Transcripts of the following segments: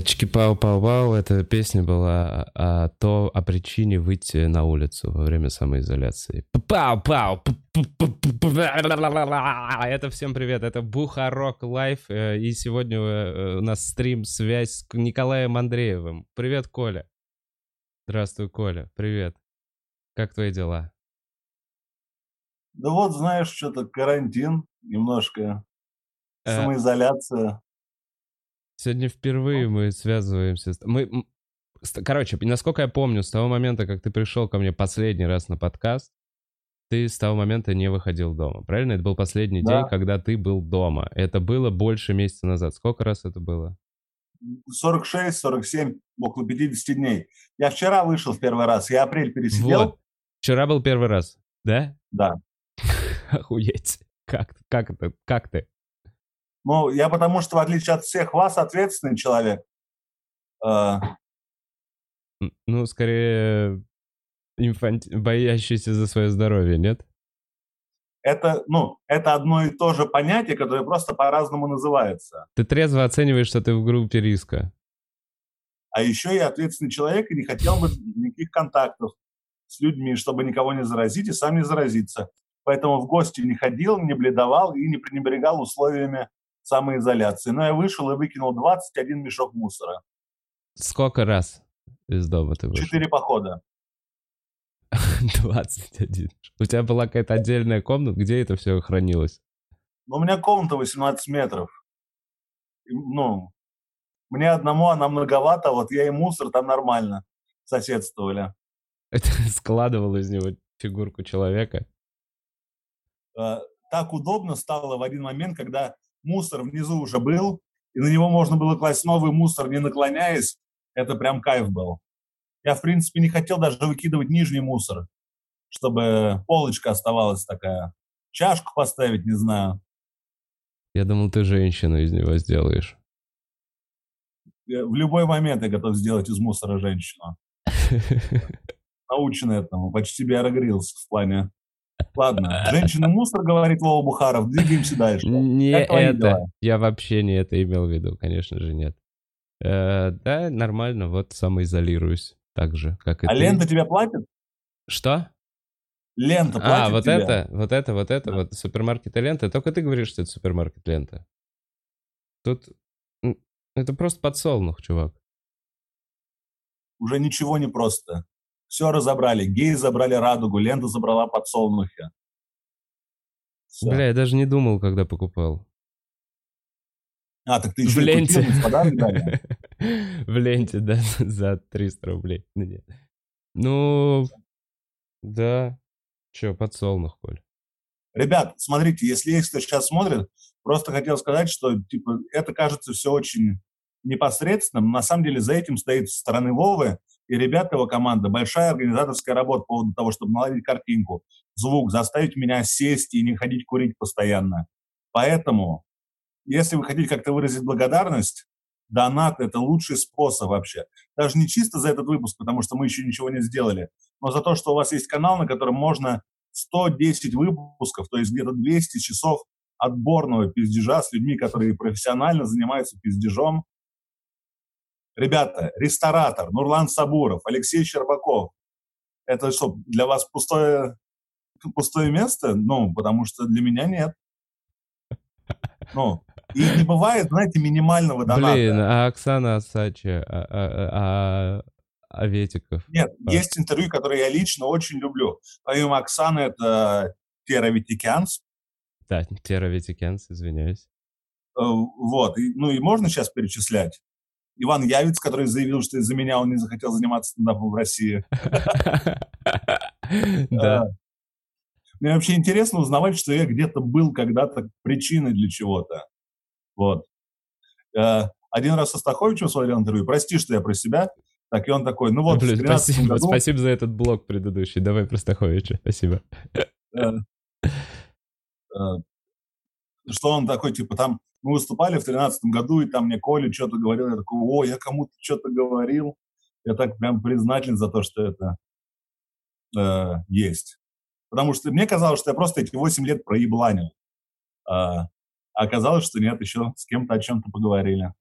Э, Чики-пау-пау-пау, эта песня была о, то, о причине выйти на улицу во время самоизоляции. Пау-пау! Это всем привет, это Бухарог Лайв, э, и сегодня э, у нас стрим, связь с Николаем Андреевым. Привет, Коля. Здравствуй, Коля, привет. Как твои дела? Да вот, знаешь, что-то карантин немножко, самоизоляция. Сегодня впервые мы связываемся. С... Мы, короче, насколько я помню, с того момента, как ты пришел ко мне последний раз на подкаст, ты с того момента не выходил дома. Правильно? Это был последний да. день, когда ты был дома. Это было больше месяца назад. Сколько раз это было? 46, 47, около 50 дней. Я вчера вышел в первый раз, я апрель пересидел. Вот. Вчера был первый раз, да? Да. Охуеть. Как, как это? Как ты? Ну, я потому что, в отличие от всех вас, ответственный человек. Э, ну, скорее, инфанти... боящийся за свое здоровье, нет? Это, ну, это одно и то же понятие, которое просто по-разному называется. Ты трезво оцениваешь, что ты в группе риска. А еще я ответственный человек и не хотел бы никаких контактов с людьми, чтобы никого не заразить и сам не заразиться. Поэтому в гости не ходил, не бледовал и не пренебрегал условиями самоизоляции. Но я вышел и выкинул 21 мешок мусора. Сколько раз из дома ты вышел? Четыре похода. 21. У тебя была какая-то отдельная комната, где это все хранилось? Ну, у меня комната 18 метров. Ну, мне одному она многовато, вот я и мусор там нормально соседствовали. Это складывал из него фигурку человека? А, так удобно стало в один момент, когда мусор внизу уже был, и на него можно было класть новый мусор, не наклоняясь. Это прям кайф был. Я, в принципе, не хотел даже выкидывать нижний мусор, чтобы полочка оставалась такая. Чашку поставить, не знаю. Я думал, ты женщину из него сделаешь. В любой момент я готов сделать из мусора женщину. Научен этому. Почти Биара в плане Ладно, женщина-мусор, говорит Вова Бухаров, двигаемся дальше. Не это, я вообще не это имел в виду, конечно же, нет. Э, да, нормально, вот самоизолируюсь так же, как и А лента тебя платит? Что? Лента а, платит А, вот тебя? это, вот это, вот это, вот супермаркет и лента. Только ты говоришь, что это супермаркет лента. Тут это просто подсолнух, чувак. Уже ничего не просто. Все разобрали. Геи забрали радугу, лента забрала подсолнухи. Все. Бля, я даже не думал, когда покупал. А, так ты еще в ленте. в ленте, да, за 300 рублей. Ну, да. Че, подсолнух, Коль. Ребят, смотрите, если есть кто сейчас смотрит, просто хотел сказать, что типа это кажется все очень непосредственным. На самом деле за этим стоит со стороны Вовы и ребята его команда, большая организаторская работа по поводу того, чтобы наладить картинку, звук, заставить меня сесть и не ходить курить постоянно. Поэтому, если вы хотите как-то выразить благодарность, донат – это лучший способ вообще. Даже не чисто за этот выпуск, потому что мы еще ничего не сделали, но за то, что у вас есть канал, на котором можно 110 выпусков, то есть где-то 200 часов отборного пиздежа с людьми, которые профессионально занимаются пиздежом, Ребята, ресторатор, Нурлан Сабуров, Алексей Щербаков. Это что, для вас пустое, пустое место? Ну, потому что для меня нет. Ну, и не бывает, знаете, минимального доната. Блин, а Оксана Асачи, а, а, а, а Ветиков? Нет, а. есть интервью, которые я лично очень люблю. Помимо Оксаны, это Тера Витикянс. Да, Тера Витикянс, извиняюсь. Э, вот, и, ну и можно сейчас перечислять? Иван Явец, который заявил, что из-за меня он не захотел заниматься стендапом в России. Да. Мне вообще интересно узнавать, что я где-то был когда-то причиной для чего-то. Вот. Э, один раз со Стаховичем смотрел интервью, прости, что я про себя, так и он такой, ну вот, Блин, спасибо, году... спасибо за этот блог предыдущий, давай про Стаховича, спасибо. Что он такой, типа, там мы выступали в 2013 году, и там мне Коля что-то говорил, я такой, о, я кому-то что-то говорил. Я так прям признателен за то, что это э, есть. Потому что мне казалось, что я просто эти 8 лет проебланил. А оказалось, что нет, еще с кем-то о чем-то поговорили.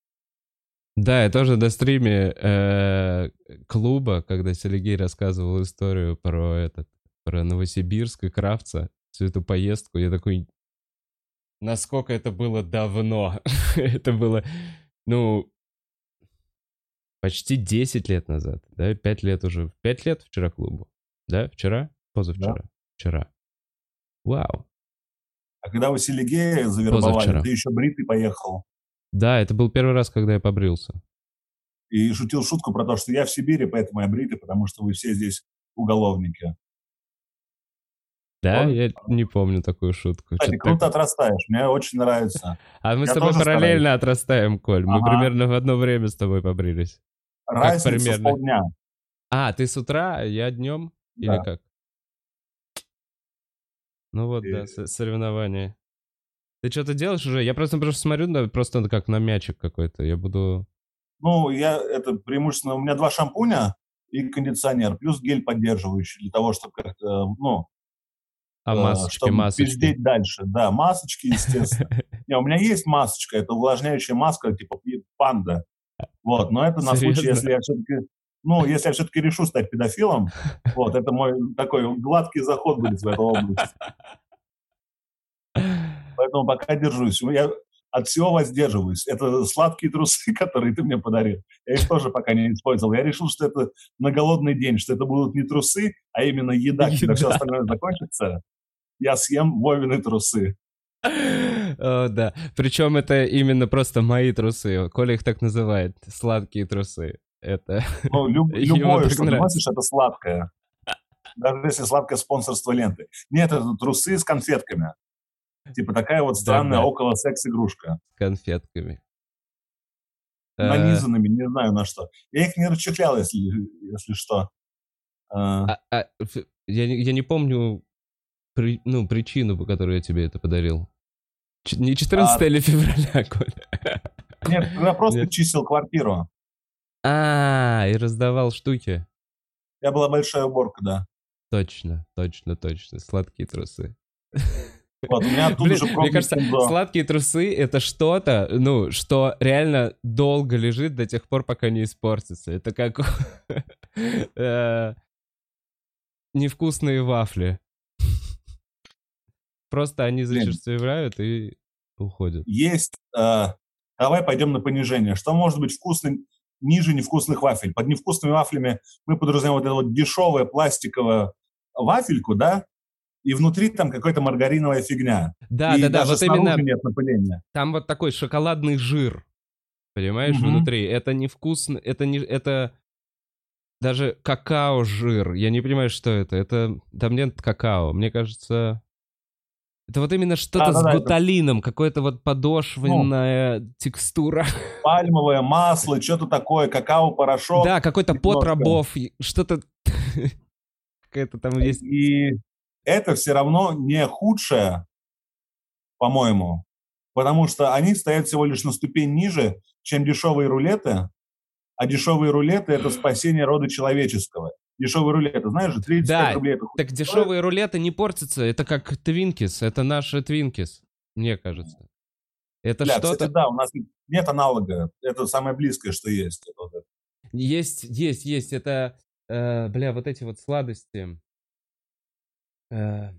Да, я тоже на стриме э, клуба, когда Сергей рассказывал историю про этот, про Новосибирск и Кравца, всю эту поездку, я такой, насколько это было давно. это было, ну, почти 10 лет назад, да, 5 лет уже, 5 лет вчера клубу, да, вчера, позавчера, да. вчера. Вау. А когда вы Селигея завербовали, Позавчера. ты еще бритый поехал. Да, это был первый раз, когда я побрился. И шутил шутку про то, что я в Сибири, поэтому я бритый, потому что вы все здесь уголовники. Да, вот. я не помню такую шутку. Кстати, Что-то круто так... отрастаешь, мне очень нравится. А мы я с тобой параллельно стараюсь. отрастаем, Коль. Мы ага. примерно в одно время с тобой побрились. Разница как примерно? полдня. А, ты с утра, а я днем? Да. Или как? Ну вот, И... да, соревнования. Ты что-то делаешь уже? Я просто, просто смотрю, да, просто как на мячик какой-то. Я буду... Ну, я, это преимущественно, у меня два шампуня и кондиционер, плюс гель поддерживающий для того, чтобы как-то, ну... А э, масочки, чтобы масочки? пиздеть дальше. Да, масочки, естественно. Не, у меня есть масочка, это увлажняющая маска, типа панда. Вот, но это на случай, если я все-таки ну, если я все-таки решу стать педофилом, вот, это мой такой гладкий заход будет в эту область. Поэтому пока держусь. Я от всего воздерживаюсь. Это сладкие трусы, которые ты мне подарил. Я их тоже пока не использовал. Я решил, что это на голодный день, что это будут не трусы, а именно еда. еда. Когда все остальное закончится, я съем Вовины трусы. О, да. Причем это именно просто мои трусы. Коля их так называет. Сладкие трусы. Это... Ну, люб, любое, что ты носишь, это сладкое. Даже если сладкое спонсорство ленты. Нет, это трусы с конфетками. Типа такая вот странная да, да. около секс-игрушка. С конфетками. Нанизанными, не знаю на что. Я их не расчехлял, если, если что. А, а, а, я, я не помню при, ну, причину, по которой я тебе это подарил. Ч, не 14 а, или февраля, Коля? Нет, я просто Нет. чистил квартиру. А, и раздавал штуки. Я была большая уборка, да. Точно, точно, точно. Сладкие трусы. Вот, у меня тут Блин, же мне кажется, до... сладкие трусы — это что-то, ну, что реально долго лежит до тех пор, пока не испортится. Это как э, невкусные вафли. Просто они зачерствевают и уходят. Есть. Э, давай пойдем на понижение. Что может быть вкусным ниже невкусных вафель. Под невкусными вафлями мы подразумеваем вот эту вот дешевую пластиковую вафельку, да, и внутри там какая-то маргариновая фигня. Да, и да, да, вот именно. нет напыления. Там вот такой шоколадный жир, понимаешь, угу. внутри. Это невкусно, это не, это даже какао-жир. Я не понимаю, что это. Это там нет какао. Мне кажется, это вот именно что-то да, с да, гуталином, это... какое-то вот подошвенная ну, текстура. Пальмовое масло, что-то такое, какао-порошок. Да, какой-то пот рабов, что-то... Какая-то там есть... И это все равно не худшее, по-моему, потому что они стоят всего лишь на ступень ниже, чем дешевые рулеты, а дешевые рулеты — это спасение рода человеческого дешевые рулеты. Знаешь же, 30 да, рублей. Это так дешевые рулеты не портятся. Это как Twinkies. Это наши Twinkies, мне кажется. Это Бля, что-то... Кстати, да, у нас нет аналога. Это самое близкое, что есть. Есть, есть, есть. Это, э, бля, вот эти вот сладости. Э,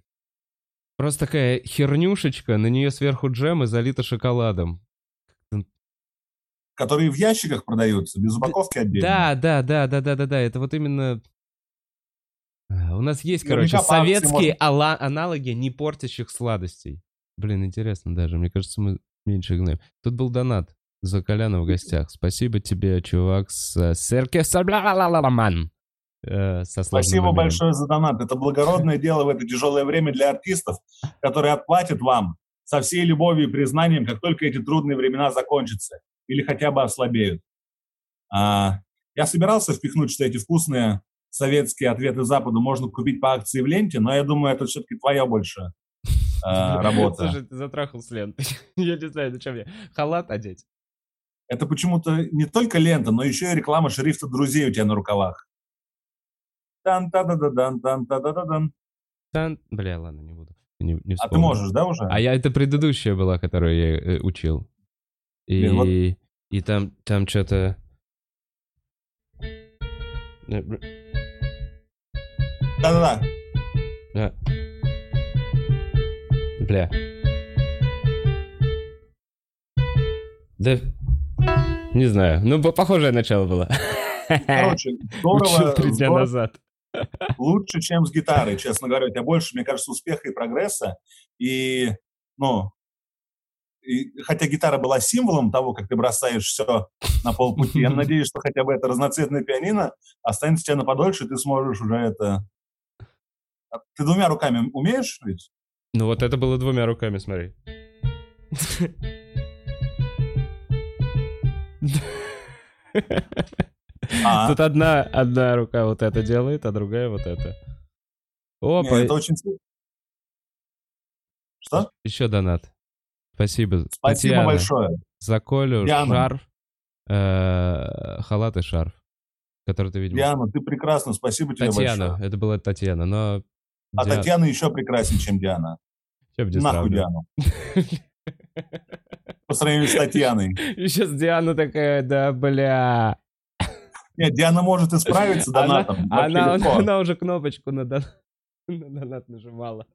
просто такая хернюшечка, на нее сверху джем и залита шоколадом. Которые в ящиках продаются, без упаковки отдельно. Да, да, да, да, да, да, да. Это вот именно у нас есть, короче, советские можно... аналоги не портящих сладостей. Блин, интересно даже. Мне кажется, мы меньше знаем. Тут был донат за Коляна в гостях. Спасибо тебе, чувак, с Серке Сабляламан. Э, Спасибо номером. большое за донат. Это благородное дело в это тяжелое время для артистов, которые отплатят вам со всей любовью и признанием, как только эти трудные времена закончатся или хотя бы ослабеют. А, я собирался впихнуть, что эти вкусные советские ответы Запада можно купить по акции в ленте, но я думаю, это все-таки твоя больше э, работа. Слушай, ты затрахал с лентой. Я не знаю, зачем мне халат одеть. Это почему-то не только лента, но еще и реклама шрифта друзей у тебя на рукавах. тан та да да дан тан та да да дан Тан... Бля, ладно, не буду. Не, не а ты можешь, да, уже? А я это предыдущая была, которую я э, учил. И... Блин, вот И там, там что-то... Да-да-да. А. Бля. Да, не знаю. Ну, по- похожее начало было. Короче, здорово, три дня назад. лучше, чем с гитарой, честно говоря. У тебя больше, мне кажется, успеха и прогресса. И, ну, и, хотя гитара была символом того, как ты бросаешь все на полпути, я надеюсь, что хотя бы это разноцветное пианино останется у тебя на подольше, и ты сможешь уже это... А Ты двумя руками умеешь ведь? Ну, вот это было двумя руками, смотри. А, Тут одна, одна рука вот это делает, а другая вот это. Опа, это очень... Что? еще донат. Спасибо. Спасибо Татьяна, большое. За Колю Диана. шарф, э, халат и шарф, который ты, видимо... Диана, ты прекрасна, спасибо тебе Татьяна, большое. это была Татьяна, но... А Диана- Татьяна еще прекраснее, чем Диана. Нахуй? Диану. По сравнению с Татьяной. И сейчас Диана такая, да бля. Нет, Диана может исправиться Она, донатом. она, легко. она уже кнопочку на, дон- на донат нажимала.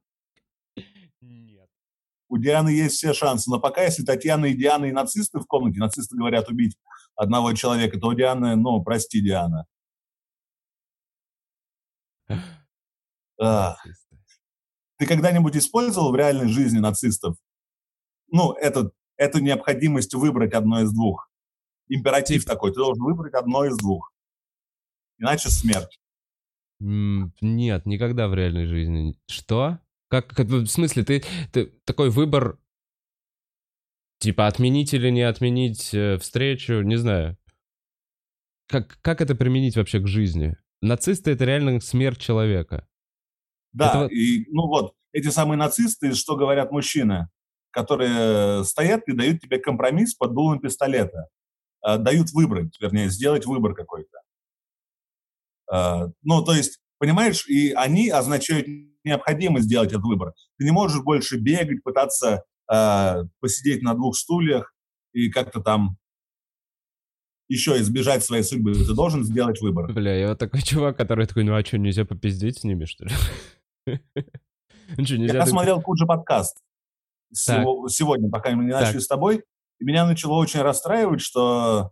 Нет. У Дианы есть все шансы. Но пока, если Татьяна и Диана и нацисты в комнате, нацисты говорят убить одного человека, то у Дианы, ну, прости, Диана. Ах. Ты когда-нибудь использовал в реальной жизни нацистов? Ну, этот, эту необходимость выбрать одно из двух. Императив такой. Ты должен выбрать одно из двух. Иначе смерть. Нет, никогда в реальной жизни. Что? Как, как- в смысле, ты, ты такой выбор, типа отменить или не отменить э, встречу, не знаю. Как, как это применить вообще к жизни? Нацисты — это реально смерть человека. Да, Это и, ну вот, эти самые нацисты, что говорят мужчины, которые стоят и дают тебе компромисс под дулом пистолета. А, Дают выбрать, вернее, сделать выбор какой-то. А, Ну, то есть, понимаешь, и они означают необходимость сделать этот выбор. Ты не можешь больше бегать, пытаться а, посидеть на двух стульях и как-то там еще избежать своей судьбы. Ты должен сделать выбор. Бля, я вот такой чувак, который такой, ну а что, нельзя попиздеть с ними, что ли? Ну что, нельзя... Я так- смотрел Куджи подкаст сего- сегодня, пока мы не Так. начали с тобой, и меня начало очень расстраивать, что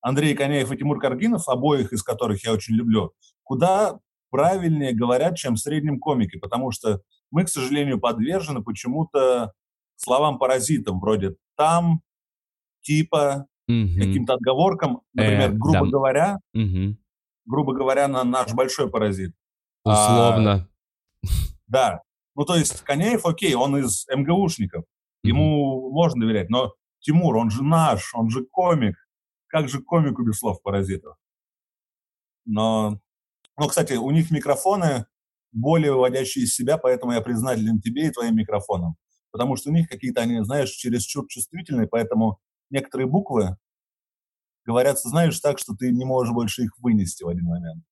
Андрей Коняев и Тимур Каргинов, обоих из которых я очень люблю, куда правильнее говорят, чем в среднем комике, потому что мы, к сожалению, подвержены почему-то словам паразитов, вроде «там», «типа», Мгм, каким-то отговоркам, например, Э, грубо да. говоря, мгм. грубо говоря, на наш большой паразит. А, Условно. Да. Ну, то есть Коняев, окей, он из МГУшников, ему можно доверять, но Тимур, он же наш, он же комик. Как же комику без слов паразитов? Но, ну, кстати, у них микрофоны более выводящие из себя, поэтому я признателен тебе и твоим микрофонам. Потому что у них какие-то, они, знаешь, чересчур чувствительные, поэтому некоторые буквы говорятся, знаешь, так, что ты не можешь больше их вынести в один момент.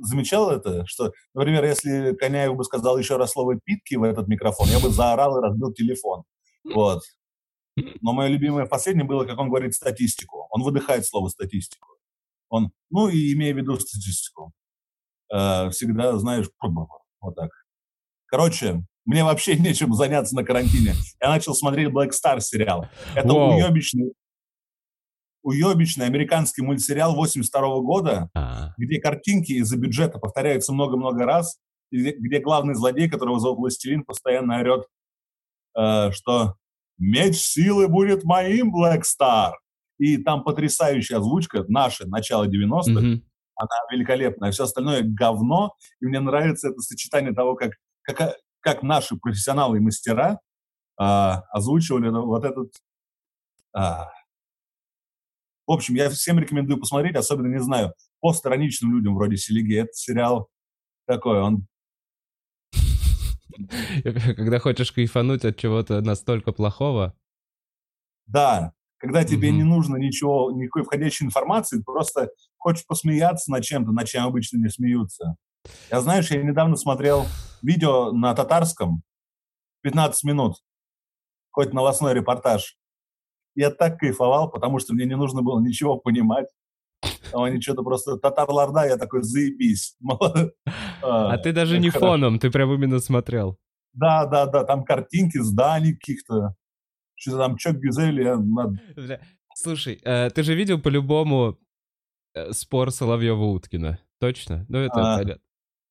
Замечал это? Что, например, если Коняев бы сказал еще раз слово «питки» в этот микрофон, я бы заорал и разбил телефон. Вот. Но мое любимое последнее было, как он говорит статистику. Он выдыхает слово «статистику». Он, ну и имея в виду статистику. Э, всегда, знаешь, вот так. Короче, мне вообще нечем заняться на карантине. Я начал смотреть Black Star сериал. Это Вау. уебищный, уебищный американский мультсериал 82 года, А, где картинки из-за бюджета повторяются много-много раз, где, где главный злодей, которого зовут Властелин, постоянно орет, э, что «Меч силы будет моим, Black Star!» И там потрясающая озвучка, наша, начало 90-х, мгм. она великолепная, все остальное говно, и мне нравится это сочетание того, как, как, как наши профессионалы и мастера а, озвучивали вот этот... а. В общем, я всем рекомендую посмотреть, особенно, не знаю, постироничным людям вроде Селиги. Этот сериал такой, он... Когда хочешь кайфануть от чего-то настолько плохого, Да, когда тебе не нужно ничего, никакой входящей информации, ты просто хочешь посмеяться над чем-то, над чем обычно не смеются. Я, знаешь, я недавно смотрел видео на татарском, 15 минут, хоть новостной репортаж. Я так кайфовал, потому что мне не нужно было ничего понимать. А они что-то просто татар-ларда, я такой, заебись. А ты даже не фоном, ты прям именно смотрел. Да, да, да, там картинки зданий каких-то. Что-то там Чок Гюзель, я... Слушай, э, ты же видел по-любому э, спор Соловьева-Уткина, точно? Ну, это а, понятно.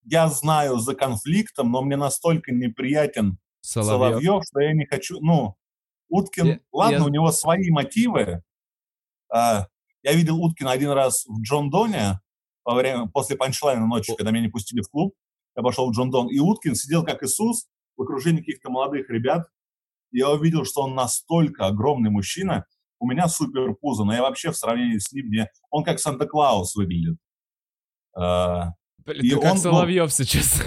Я знаю за конфликтом, но мне настолько неприятен Соловьев, Соловьев что я не хочу... Ну, Уткин, я, ладно, я... у него свои мотивы. А, я видел Уткина один раз в Джон Доне во время, после панчлайна ночи, когда меня не пустили в клуб. Я пошел в Джон Дон, и Уткин сидел как Иисус в окружении каких-то молодых ребят. Я увидел, что он настолько огромный мужчина. У меня супер пузо, но я вообще в сравнении с ним, мне... он как Санта-Клаус выглядит. А, Блин, и ты он, как Соловьев ну, сейчас.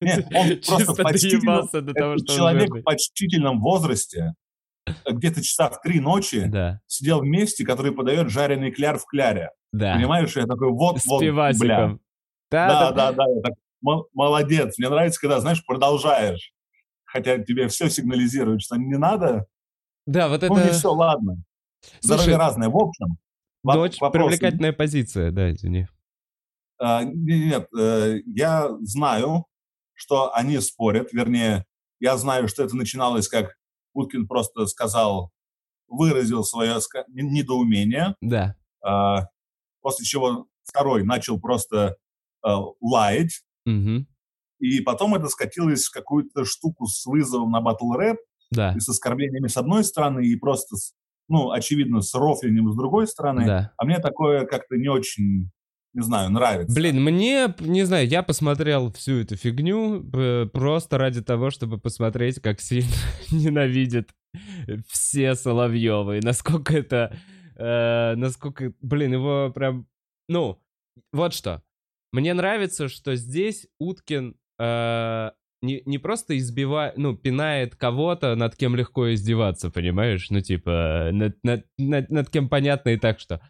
Нет, он просто в почтительном, до того, что человек в почтительном возрасте, где-то часа в три ночи да. сидел вместе, который подает жареный кляр в кляре. Да. Понимаешь, я такой, вот, С вот, бля. Да, да, да, да, да. молодец. Мне нравится, когда, знаешь, продолжаешь. Хотя тебе все сигнализирует, что не надо. Да, вот это... Ну, не все, ладно. Здоровье разное. В общем, Дочь вопрос... привлекательная позиция, да, извини. А, нет, э, я знаю, что они спорят, вернее, я знаю, что это начиналось как Уткин просто сказал, выразил свое недоумение. Да. А, после чего второй начал просто а, лаять. Угу. И потом это скатилось в какую-то штуку с вызовом на батл рэп. Да. И с оскорблениями с одной стороны, и просто, ну, очевидно, с рофлением с другой стороны. Да. А мне такое как-то не очень не знаю, нравится. Блин, мне, не знаю, я посмотрел всю эту фигню просто ради того, чтобы посмотреть, как сильно ненавидят все Соловьевы. насколько это... Э, насколько... Блин, его прям... Ну, вот что. Мне нравится, что здесь Уткин э, не, не просто избивает, ну, пинает кого-то, над кем легко издеваться, понимаешь? Ну, типа, над, над, над, над кем понятно и так, что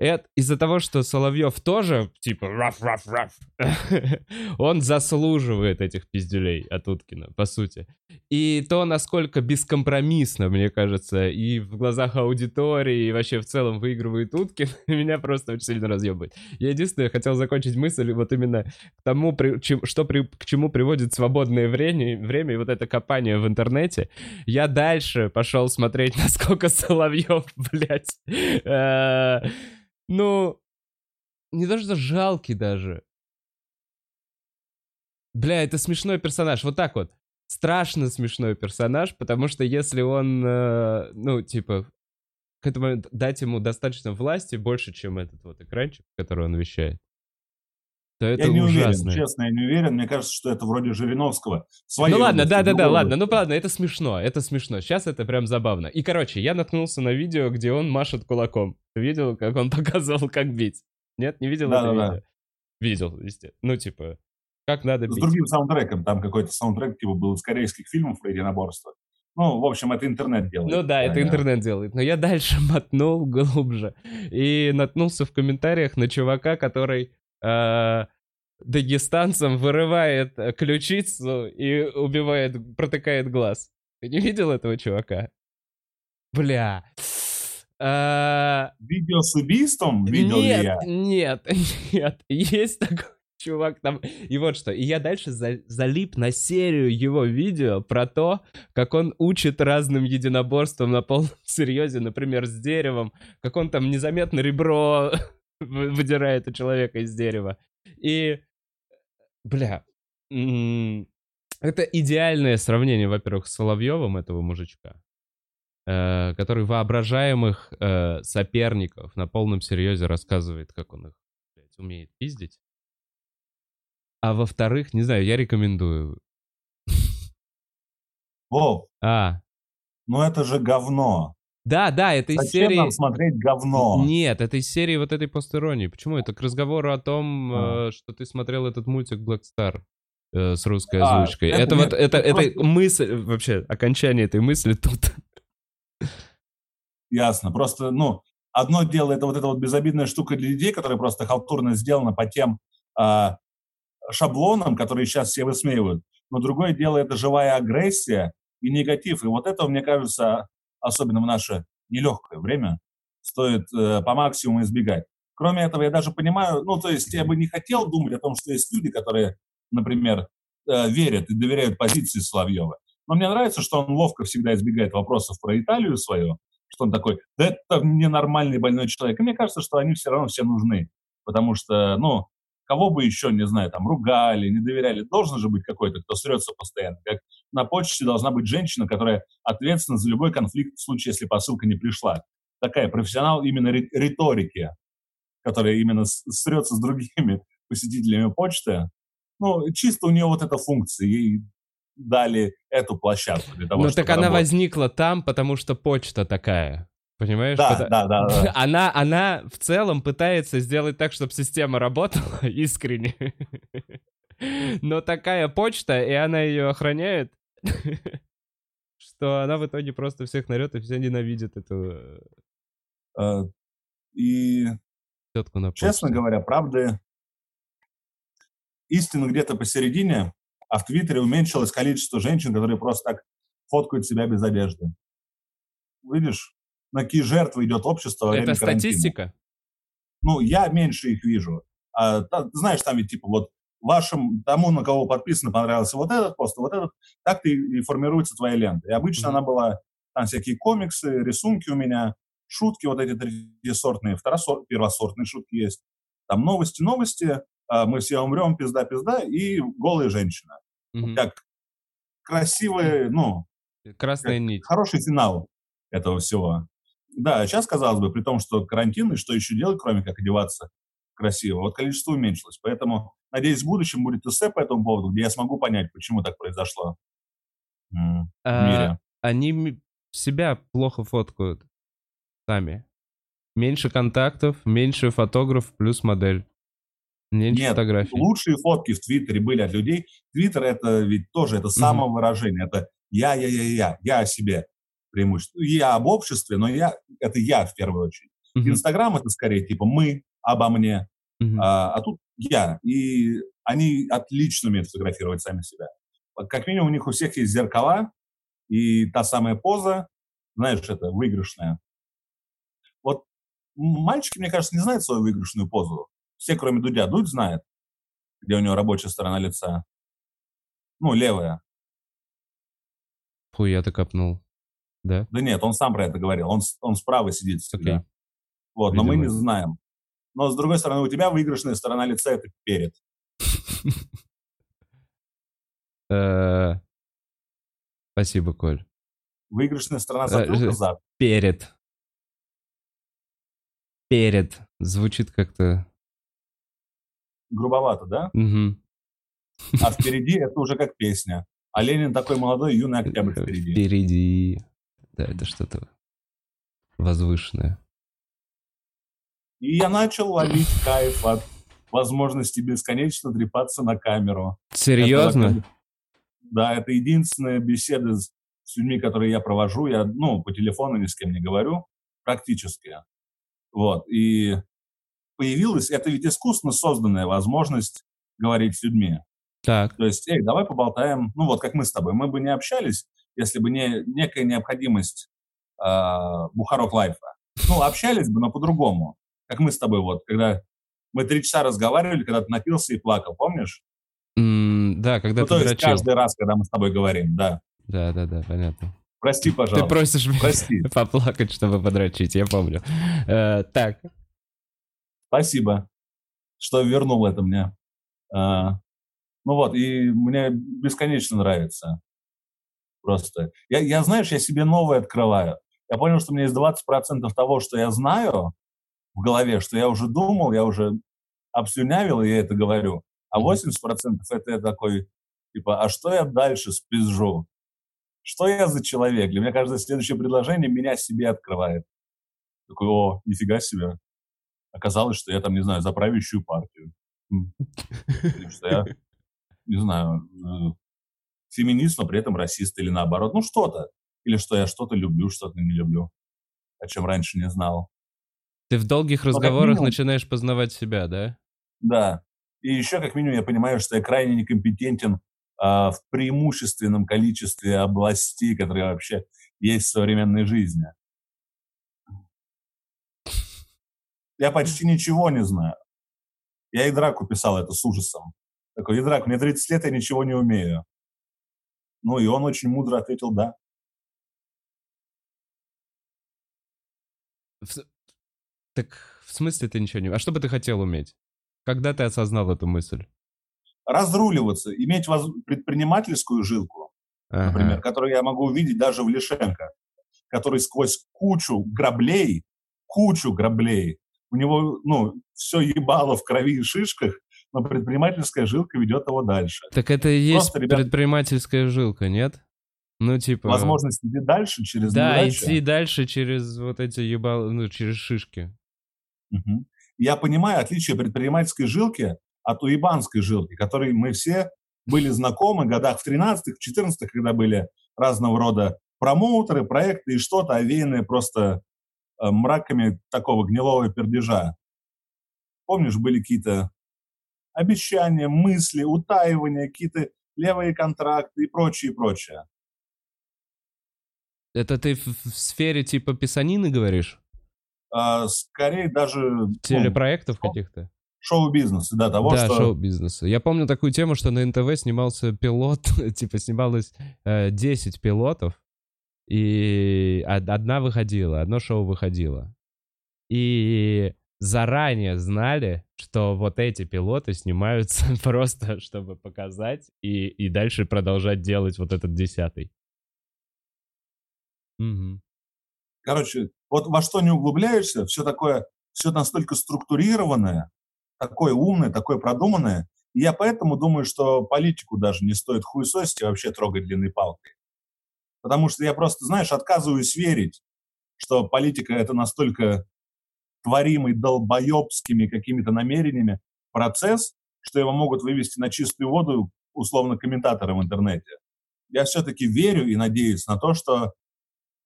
это из-за того, что Соловьев тоже, типа, раф-раф-раф, он заслуживает этих пиздюлей от Уткина, по сути. И то, насколько бескомпромиссно, мне кажется, и в глазах аудитории, и вообще в целом выигрывает Уткин, меня просто очень сильно разъебывает. Я единственное хотел закончить мысль вот именно к тому, что при, к чему приводит свободное время, время и вот это копание в интернете. Я дальше пошел смотреть, насколько Соловьев, блядь, э, ну, не то что жалкий даже. Бля, это смешной персонаж. Вот так вот. Страшно смешной персонаж, потому что если он, э, ну, типа, к этому дать ему достаточно власти, больше, чем этот вот экранчик, который он вещает, то это я не ужасно. уверен, честно, я не уверен. Мне кажется, что это вроде Жириновского. ну ладно, да-да-да, ладно, ну ладно, это смешно, это смешно. Сейчас это прям забавно. И, короче, я наткнулся на видео, где он машет кулаком. Ты видел, как он показывал, как бить? Нет, не видел да, это да, видео? Да. Видел, естественно. Ну, типа, как надо бить. С другим саундтреком. Там какой-то саундтрек, типа, был из корейских фильмов про единоборство. Ну, в общем, это интернет делает. Ну да, это интернет делает. Но я дальше мотнул глубже. И наткнулся в комментариях на чувака, который... Э, дагестанцам вырывает э, ключицу и убивает, протыкает глаз. Ты не видел этого чувака? Бля. А... Видео с убийством? Видел нет, я? Нет, нет. Есть такой чувак там. И вот что. И я дальше за, залип на серию его видео про то, как он учит разным единоборствам на полном серьезе, например, с деревом, как он там незаметно ребро выдирает у человека из дерева. И Бля, это идеальное сравнение, во-первых, с Соловьевым этого мужичка, э, который воображаемых э, соперников на полном серьезе рассказывает, как он их блядь, умеет пиздить. А во-вторых, не знаю, я рекомендую. Вов, а. ну это же говно. Да, да, это из серии... нам смотреть говно? Нет, это из серии вот этой постеронии. Почему? Это к разговору о том, а. э, что ты смотрел этот мультик Black Star э, с русской а, озвучкой. Это, это вот, это, это, это мысль, вообще, окончание этой мысли тут. Ясно. Просто, ну, одно дело, это вот эта вот безобидная штука для людей, которая просто халтурно сделана по тем э, шаблонам, которые сейчас все высмеивают. Но другое дело, это живая агрессия и негатив. И вот это, мне кажется, особенно в наше нелегкое время, стоит э, по максимуму избегать. Кроме этого, я даже понимаю, ну, то есть я бы не хотел думать о том, что есть люди, которые, например, э, верят и доверяют позиции Соловьева. Но мне нравится, что он ловко всегда избегает вопросов про Италию свою, что он такой, да это ненормальный больной человек. И мне кажется, что они все равно все нужны, потому что, ну, кого бы еще, не знаю, там, ругали, не доверяли. Должен же быть какой-то, кто срется постоянно. Как на почте должна быть женщина, которая ответственна за любой конфликт в случае, если посылка не пришла. Такая профессионал именно риторики, которая именно срется с другими посетителями почты. Ну, чисто у нее вот эта функция. Ей дали эту площадку для того, Ну, так она работать. возникла там, потому что почта такая. Понимаешь? Да, Потому... да, да, да. Она, она в целом пытается сделать так, чтобы система работала искренне. Но такая почта, и она ее охраняет, что она в итоге просто всех нарет и все ненавидят эту... А, и, честно говоря, правда, истина где-то посередине, а в Твиттере уменьшилось количество женщин, которые просто так фоткают себя без одежды. Видишь? На какие жертвы идет общество. Это статистика? Ну, я меньше их вижу. А, знаешь, там ведь типа вот вашим, тому, на кого подписано, понравился вот этот пост, вот этот, так и, и формируется твоя лента. И обычно mm-hmm. она была, там всякие комиксы, рисунки у меня, шутки вот эти третьесортные, второсорт, первосортные шутки есть. Там новости, новости, а, мы все умрем, пизда-пизда, и голые женщины. Mm-hmm. Как красивые, ну... Красная нить. Хороший финал этого всего. Да, сейчас, казалось бы, при том, что карантин, и что еще делать, кроме как одеваться красиво, вот количество уменьшилось. Поэтому, надеюсь, в будущем будет эссе по этому поводу, где я смогу понять, почему так произошло в а, мире. Они себя плохо фоткают сами. Меньше контактов, меньше фотограф плюс модель. Меньше Нет, фотографий. лучшие фотки в Твиттере были от людей. Твиттер это ведь тоже это самовыражение. Mm-hmm. Это я, я, я, я, я о себе преимущество. Я об обществе, но я это я в первую очередь. Uh-huh. Инстаграм это скорее типа мы обо мне, uh-huh. а, а тут я. И они отлично умеют фотографировать сами себя. Как минимум у них у всех есть зеркала и та самая поза, знаешь, это выигрышная. Вот мальчики, мне кажется, не знают свою выигрышную позу. Все, кроме Дудя. Дудь знает, где у него рабочая сторона лица. Ну, левая. Фу, я то копнул. Да? Да нет, он сам про это говорил. Он, он справа сидит всегда. Okay. Вот, Видимо. но мы не знаем. Но, с другой стороны, у тебя выигрышная сторона лица — это перед. Э, спасибо, Коль. Выигрышная сторона затылка э, зад. Перед. Перед. Звучит как-то... Грубовато, да? А впереди это уже как песня. А Ленин такой молодой, юный октябрь впереди. Впереди. Да, это что-то возвышенное. И я начал ловить кайф от возможности бесконечно трепаться на камеру. Серьезно? Это, да, это единственная беседа с, с людьми, которые я провожу. Я, ну, по телефону ни с кем не говорю, практически. Вот, и появилась, это ведь искусственно созданная возможность говорить с людьми. Так. То есть, эй, давай поболтаем, ну вот как мы с тобой, мы бы не общались, если бы не некая необходимость э, Бухарок Лайфа. Ну, общались бы, но по-другому. Как мы с тобой вот, когда мы три часа разговаривали, когда ты напился и плакал, помнишь? Mm, да, когда ну, ты то дрочил. есть каждый раз, когда мы с тобой говорим, да. Да, да, да, понятно. Прости, пожалуйста. Ты просишь меня Прости. поплакать, чтобы подрочить, я помню. Э, так. Спасибо, что вернул это мне. Э, ну вот, и мне бесконечно нравится. Просто. Я, я, знаешь, я себе новое открываю. Я понял, что у меня есть 20% того, что я знаю в голове, что я уже думал, я уже обслюнявил, и я это говорю. А 80% это я такой, типа, а что я дальше спизжу? Что я за человек? Для меня каждое следующее предложение меня себе открывает. Такой, о, нифига себе. Оказалось, что я там, не знаю, за правящую партию. что я, не знаю, э, феминист, но при этом расист или наоборот. Ну, что-то. Или что я что-то люблю, что-то не люблю, о чем раньше не знал. Ты в долгих но разговорах минимум, начинаешь познавать себя, да? Да. И еще, как минимум, я понимаю, что я крайне некомпетентен а, в преимущественном количестве областей, которые вообще есть в современной жизни. Я почти ничего не знаю. Я и Драку писал это с ужасом. Такой, и Драк, мне 30 лет, я ничего не умею. Ну, и он очень мудро ответил «да». В... Так в смысле ты ничего не... А что бы ты хотел уметь? Когда ты осознал эту мысль? Разруливаться, иметь воз... предпринимательскую жилку, ага. например, которую я могу увидеть даже в Лишенко, который сквозь кучу граблей, кучу граблей, у него, ну, все ебало в крови и шишках, но предпринимательская жилка ведет его дальше. Так это и есть Просто, ребят, предпринимательская жилка, нет? Ну, типа... Возможность идти дальше через Да, неудачи. идти дальше через вот эти ебал... ну, через шишки. Угу. Я понимаю отличие предпринимательской жилки от уебанской жилки, которой мы все были знакомы в годах в 13-х, в 14-х, когда были разного рода промоутеры, проекты и что-то, овеянные просто э, мраками такого гнилого пердежа. Помнишь, были какие-то обещания, мысли, утаивания, какие-то левые контракты и прочее, и прочее. Это ты в, сфере типа писанины говоришь? А, скорее даже... Ну, Телепроектов ну, каких-то? Шоу-бизнеса, да, того, да, что... шоу-бизнеса. Я помню такую тему, что на НТВ снимался пилот, типа снималось э, 10 пилотов, и одна выходила, одно шоу выходило. И заранее знали, что вот эти пилоты снимаются просто, чтобы показать и, и дальше продолжать делать вот этот десятый. Угу. Короче, вот во что не углубляешься, все такое, все настолько структурированное, такое умное, такое продуманное. И я поэтому думаю, что политику даже не стоит хуесосить и вообще трогать длинной палкой. Потому что я просто, знаешь, отказываюсь верить, что политика это настолько творимый долбоебскими какими-то намерениями процесс, что его могут вывести на чистую воду условно комментаторы в интернете. Я все-таки верю и надеюсь на то, что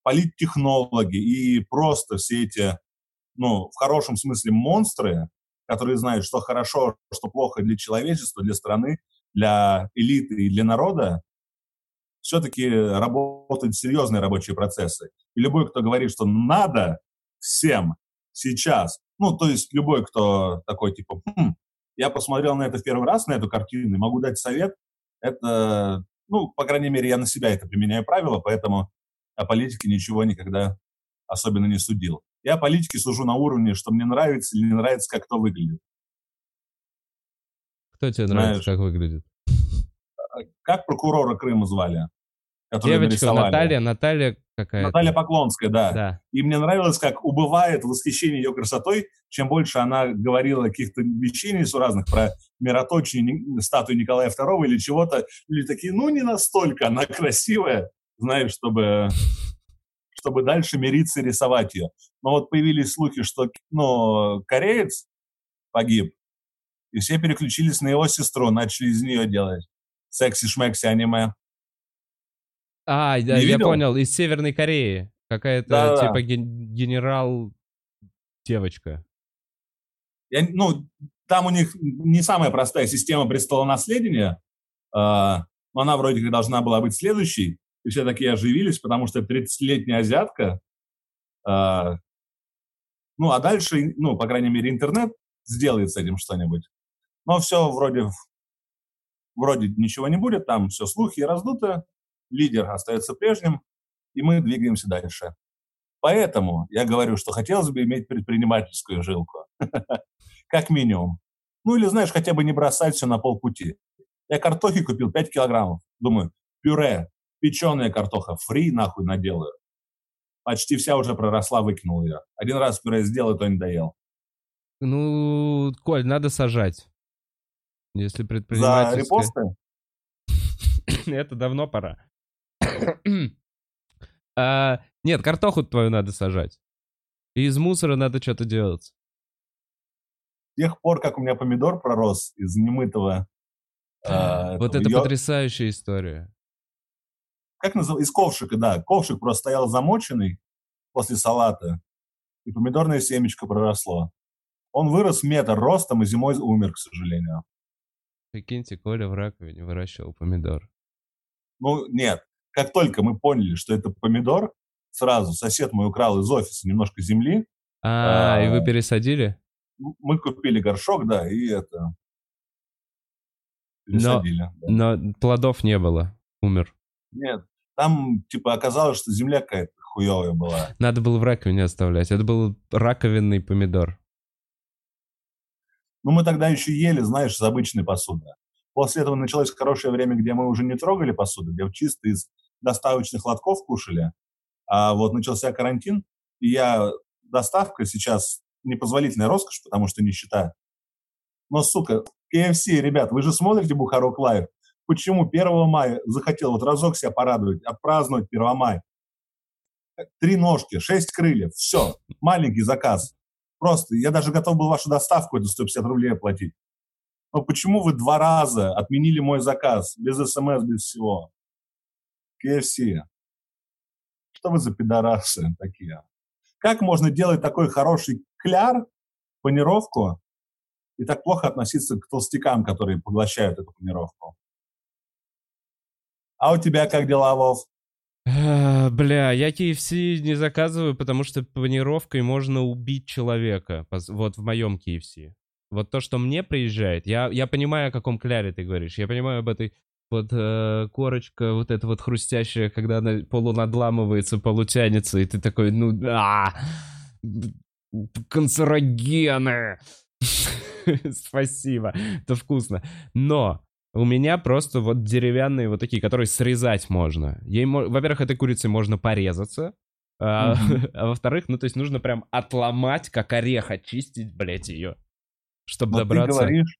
политтехнологи и просто все эти, ну, в хорошем смысле монстры, которые знают, что хорошо, что плохо для человечества, для страны, для элиты и для народа, все-таки работают серьезные рабочие процессы. И любой, кто говорит, что надо всем сейчас. Ну, то есть любой, кто такой, типа, хм, я посмотрел на это в первый раз, на эту картину, и могу дать совет, это, ну, по крайней мере, я на себя это применяю правило, поэтому о политике ничего никогда особенно не судил. Я политике сужу на уровне, что мне нравится или не нравится, как кто выглядит. Кто тебе Знаешь, нравится, как выглядит? Как прокурора Крыма звали? Девочка нарисовали. Наталья, Наталья какая-то. Наталья Поклонская, да. да. И мне нравилось, как убывает восхищение ее красотой, чем больше она говорила каких-то вещей несуразных про мироточие статуи Николая II или чего-то. Или такие, ну, не настолько она красивая, знаешь, чтобы, чтобы дальше мириться и рисовать ее. Но вот появились слухи, что ну, кореец погиб, и все переключились на его сестру, начали из нее делать секси-шмекси аниме. А, да, я понял, из Северной Кореи. Какая-то, да, типа, ген- генерал девочка. Я, ну, там у них не самая простая система престолонаследия, э, но она вроде как должна была быть следующей, и все такие оживились, потому что 30-летняя азиатка, э, ну, а дальше, ну, по крайней мере, интернет сделает с этим что-нибудь. Но все вроде, вроде ничего не будет, там все слухи раздуты, лидер остается прежним, и мы двигаемся дальше. Поэтому я говорю, что хотелось бы иметь предпринимательскую жилку. Как минимум. Ну или, знаешь, хотя бы не бросать все на полпути. Я картохи купил 5 килограммов. Думаю, пюре, печеная картоха, фри нахуй наделаю. Почти вся уже проросла, выкинул ее. Один раз пюре сделал, то не доел. Ну, Коль, надо сажать. Если предпринимательская... За репосты? Это давно пора. а, нет, картоху твою надо сажать. И из мусора надо что-то делать. С тех пор, как у меня помидор пророс из немытого... Э, вот это потрясающая история. Как называется? Из ковшика, да. Ковшик просто стоял замоченный после салата, и помидорное семечко проросло. Он вырос метр ростом и зимой умер, к сожалению. Прикиньте, Коля в раковине выращивал помидор. Ну, нет. Как только мы поняли, что это помидор, сразу сосед мой украл из офиса немножко земли. А, а и вы пересадили? мы купили горшок, да, и это... Но, пересадили, да. но плодов не было. Умер. Нет, там, типа, оказалось, что земля какая-то хуевая была. Надо было в раковине оставлять. Это был раковинный помидор. Ну, мы тогда еще ели, знаешь, с обычной посуды. После этого началось хорошее время, где мы уже не трогали посуду, где чисто из доставочных лотков кушали. А вот начался карантин, и я доставка сейчас непозволительная роскошь, потому что нищета. Но, сука, KFC, ребят, вы же смотрите Бухарок Лайв. Почему 1 мая захотел вот разок себя порадовать, отпраздновать 1 мая? Три ножки, шесть крыльев, все, маленький заказ. Просто, я даже готов был вашу доставку, это 150 рублей оплатить. Но почему вы два раза отменили мой заказ, без смс, без всего? KFC. Что вы за пидорасы такие? Как можно делать такой хороший кляр, панировку, и так плохо относиться к толстякам, которые поглощают эту панировку? А у тебя как дела, Вов? А, Бля, я KFC не заказываю, потому что панировкой можно убить человека. Вот в моем KFC. Вот то, что мне приезжает, я, я понимаю, о каком кляре ты говоришь. Я понимаю об этой вот э, корочка, вот эта вот хрустящая, когда она полунадламывается, полутянется, и ты такой, ну да, канцерогены. Спасибо, это вкусно. Но у меня просто вот деревянные вот такие, которые срезать можно. Ей, во-первых, этой курицей можно порезаться, а, а во-вторых, ну то есть нужно прям отломать, как орех, очистить, блядь, ее, чтобы Но добраться. ты говоришь,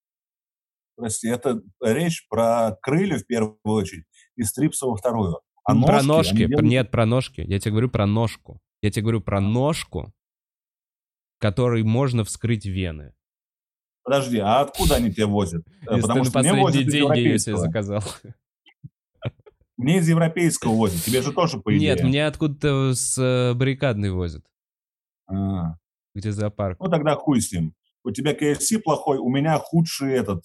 прости, это речь про крылья в первую очередь и стрипса во вторую. А про ножки, ножки, они делают- нет, про ножки. Я тебе говорю про ножку. Я тебе говорю про ножку, которой можно вскрыть вены. Подожди, а откуда они тебя возят? Э, Если на что мне возят из деньги себе европейского. заказал. Мне из европейского возят, тебе же тоже по идее. Нет, мне откуда-то с э, баррикадной возят, А, где зоопарк. Ну тогда хуй с ним. У тебя KFC плохой, у меня худший этот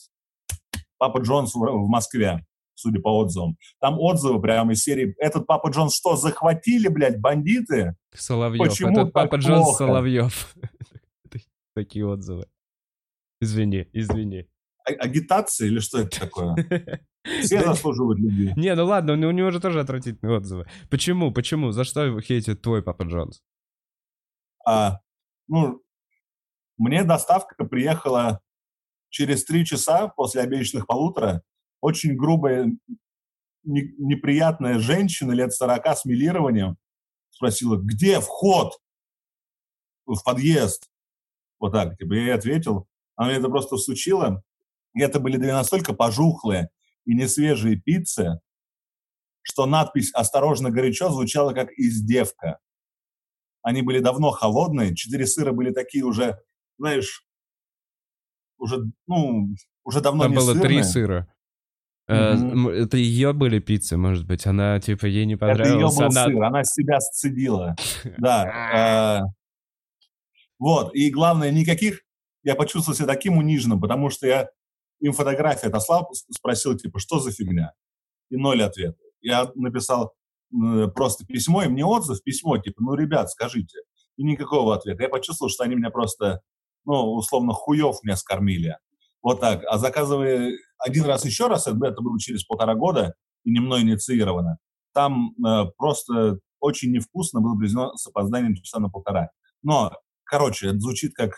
Папа Джонс в, Москве, судя по отзывам. Там отзывы прямо из серии «Этот Папа Джонс что, захватили, блядь, бандиты?» Соловьев. Почему Это так Папа Джонс плохо? Соловьев. Такие отзывы. Извини, извини. А- Агитация или что это такое? Все заслуживают любви. Не, ну ладно, у него- у него же тоже отвратительные отзывы. Почему, почему? За что его хейтит твой Папа Джонс? А, ну, мне доставка приехала через три часа после обещанных полутора. Очень грубая, не- неприятная женщина лет 40 с милированием спросила, где вход в подъезд? Вот так, типа, я ей ответил. Она мне это просто всучила. И это были две настолько пожухлые и несвежие пиццы, что надпись «Осторожно, горячо» звучала как издевка. Они были давно холодные, четыре сыра были такие уже, знаешь, уже, ну, уже давно Там не было три сырные. сыра. Э, Мгм. м, Это ее были пиццы, может быть. Она, типа, ей не Это ее был Она... сыр, она себя сцедила. Да. э, Вот, и главное, никаких... Я почувствовал себя таким униженным, потому что я им фотографии отослал, спросил, типа, что за фигня? И ноль ответа. Я написал э, просто письмо, им не отзыв, письмо, типа, ну, ребят, скажите. И никакого ответа. Я почувствовал, что они меня просто, ну, условно, хуев меня скормили. Вот так. А заказывая один раз еще раз, это было через полтора года, и не мной инициировано, там э, просто очень невкусно было привезено с опозданием часа на полтора. Но, короче, это звучит как...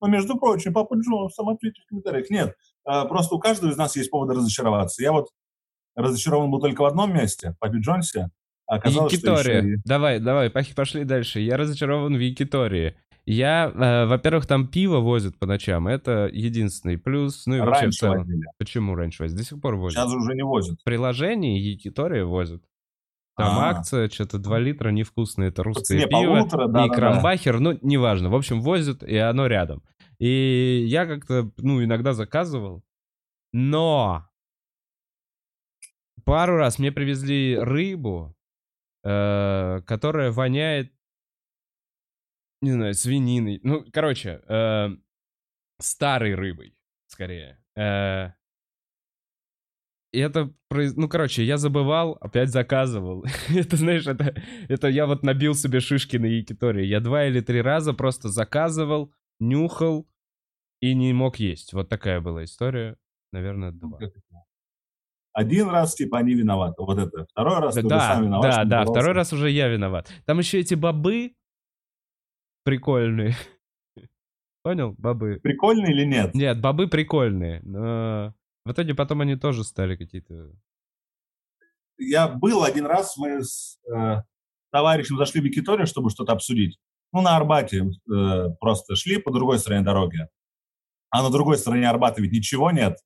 Ну, между прочим, Папа Джонс, сам ответьте в комментариях. Нет, э, просто у каждого из нас есть поводы разочароваться. Я вот разочарован был только в одном месте, в Папе Джонсе. А оказалось, что Якитория. еще и- Давай, давай, пошли дальше. Я разочарован в Якитории. Я, э, во-первых, там пиво возят по ночам. Это единственный плюс. Ну и вообще в раньше целом. возили. Почему раньше возят? До сих пор возят. Сейчас уже не возят. В приложении Якитория возят. Там А. акция, что-то 2 литра невкусное, это русское цене пиво. полутора, да, и да, да. крамбахер, ну, неважно. В общем, возят, и оно рядом. И я как-то, ну, иногда заказывал. Но пару раз мне привезли рыбу, э, которая воняет, не знаю, свининой. Ну, короче, э, старой рыбой, скорее. Э, и это, произ- ну, короче, я забывал, опять заказывал. это, знаешь, это, это я вот набил себе шишки на Якитории. Я два или три раза просто заказывал, нюхал, и не мог есть. Вот такая была история. Наверное, два. Один раз, типа, они виноваты. Вот это. Второй раз, Да, ты да, сам виноват. да, да, второй раз уже я виноват. Там еще эти бобы прикольные. Понял? Бобы. Прикольно или нет? Нет, бобы прикольные. Но в итоге потом они тоже стали какие-то... Я был один раз, мы с э, товарищем зашли в Якиторию, чтобы что-то обсудить. Ну, на Арбате э, просто шли по другой стороне дороги. А на другой стороне Арбата ведь ничего нет,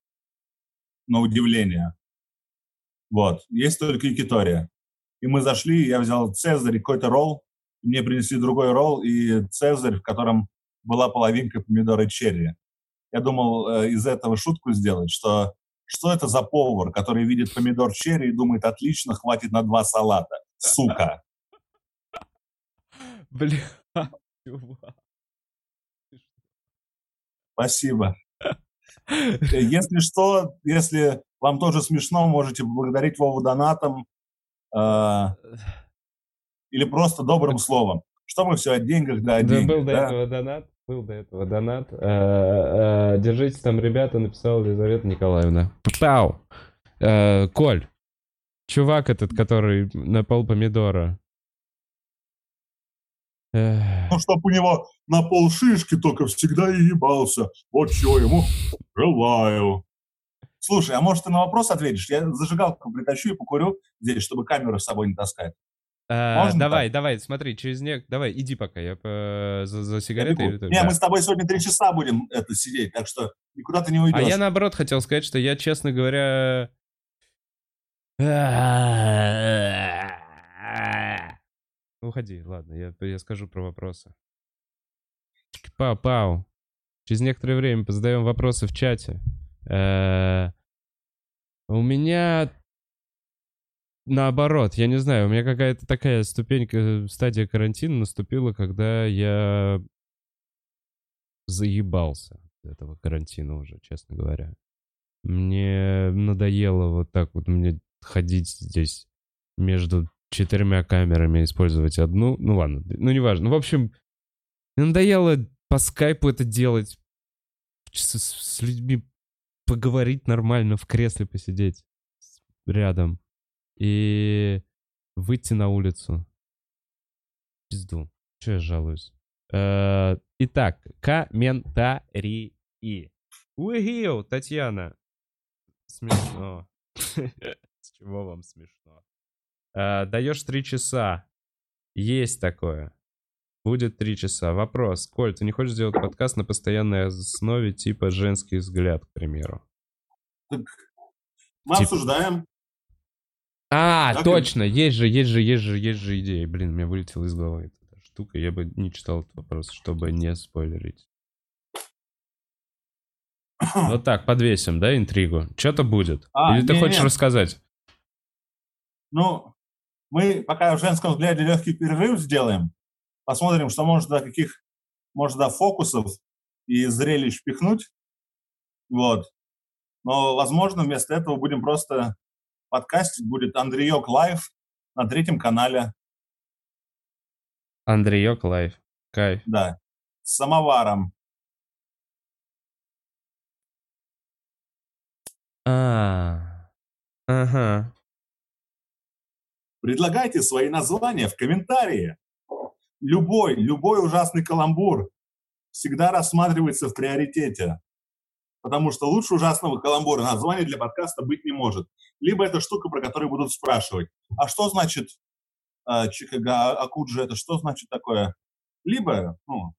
на удивление. Вот, есть только Якитория. И мы зашли, я взял Цезарь и какой-то ролл, мне принесли другой ролл и Цезарь, в котором была половинка помидора черри. Я думал э, из этого шутку сделать, что что это за повар, который видит помидор черри и думает, отлично, хватит на два салата. Сука. Бля, чувак. Спасибо. Э, Если что, если вам тоже смешно, можете поблагодарить Вову донатом э, или просто добрым словом. Что мы все о деньгах, да о Да, деньгах, был до да? этого донат. Был до этого донат. Э, э, Держитесь там, ребята, написала Елизавета Николаевна. Пау! Э, Коль, чувак этот, который на пол помидора. Ну, чтоб у него на пол шишки только всегда и ебался. Вот чего ему желаю. Слушай, а может ты на вопрос ответишь? Я зажигалку притащу и покурю здесь, чтобы камеру с собой не таскать. Э, можно Давай, давай, смотри, через не... Давай, иди пока, я по- за, за Я сигаретой. иду. Не, Да. мы с тобой сегодня три часа будем это сидеть, так что никуда ты не А уйдешь. я наоборот хотел сказать, что я, честно говоря... Уходи, ладно, я, я скажу про вопросы. Пау-пау. Через некоторое время позадаем вопросы в чате. Э, У меня наоборот, я не знаю, у меня какая-то такая ступенька, стадия карантина наступила, когда я заебался от этого карантина уже, честно говоря. Мне надоело вот так вот мне ходить здесь между четырьмя камерами, использовать одну. Ну ладно, ну неважно. Ну, в общем, мне надоело по скайпу это делать. С, с- людьми поговорить нормально, в кресле посидеть рядом. И выйти на улицу. Пизду. Че я жалуюсь? Э, Итак, комментарии. Угил, Татьяна. Смешно. С чего вам смешно? Э, Даешь три часа. Есть такое. Будет три часа. Вопрос. Коль, ты не хочешь сделать подкаст на постоянной основе типа «Женский взгляд», к примеру? Мы обсуждаем. А, Так и- точно, есть же, есть же, есть же, есть же идея. Блин, у меня вылетела из головы эта штука. Я бы не читал этот вопрос, чтобы не спойлерить. Вот так, подвесим, да, интригу? Что-то будет. А, Или ты не-не. хочешь рассказать? Ну, мы пока в женском взгляде легкий перерыв сделаем. Посмотрим, что может до каких, может до фокусов и зрелищ пихнуть. Вот. Но, возможно, вместо этого будем просто подкастить. Будет Андреек Лайв на третьем канале. Андреек лайв. Кайф. Да. С самоваром. А, ага. Предлагайте свои названия в комментарии. Любой, любой ужасный каламбур всегда рассматривается в приоритете. Потому что лучше ужасного каламбура названия для подкаста быть не может. Либо это штука, про которую будут спрашивать. А что значит э, Чикага Акуджи? Это что значит такое? Либо, ну,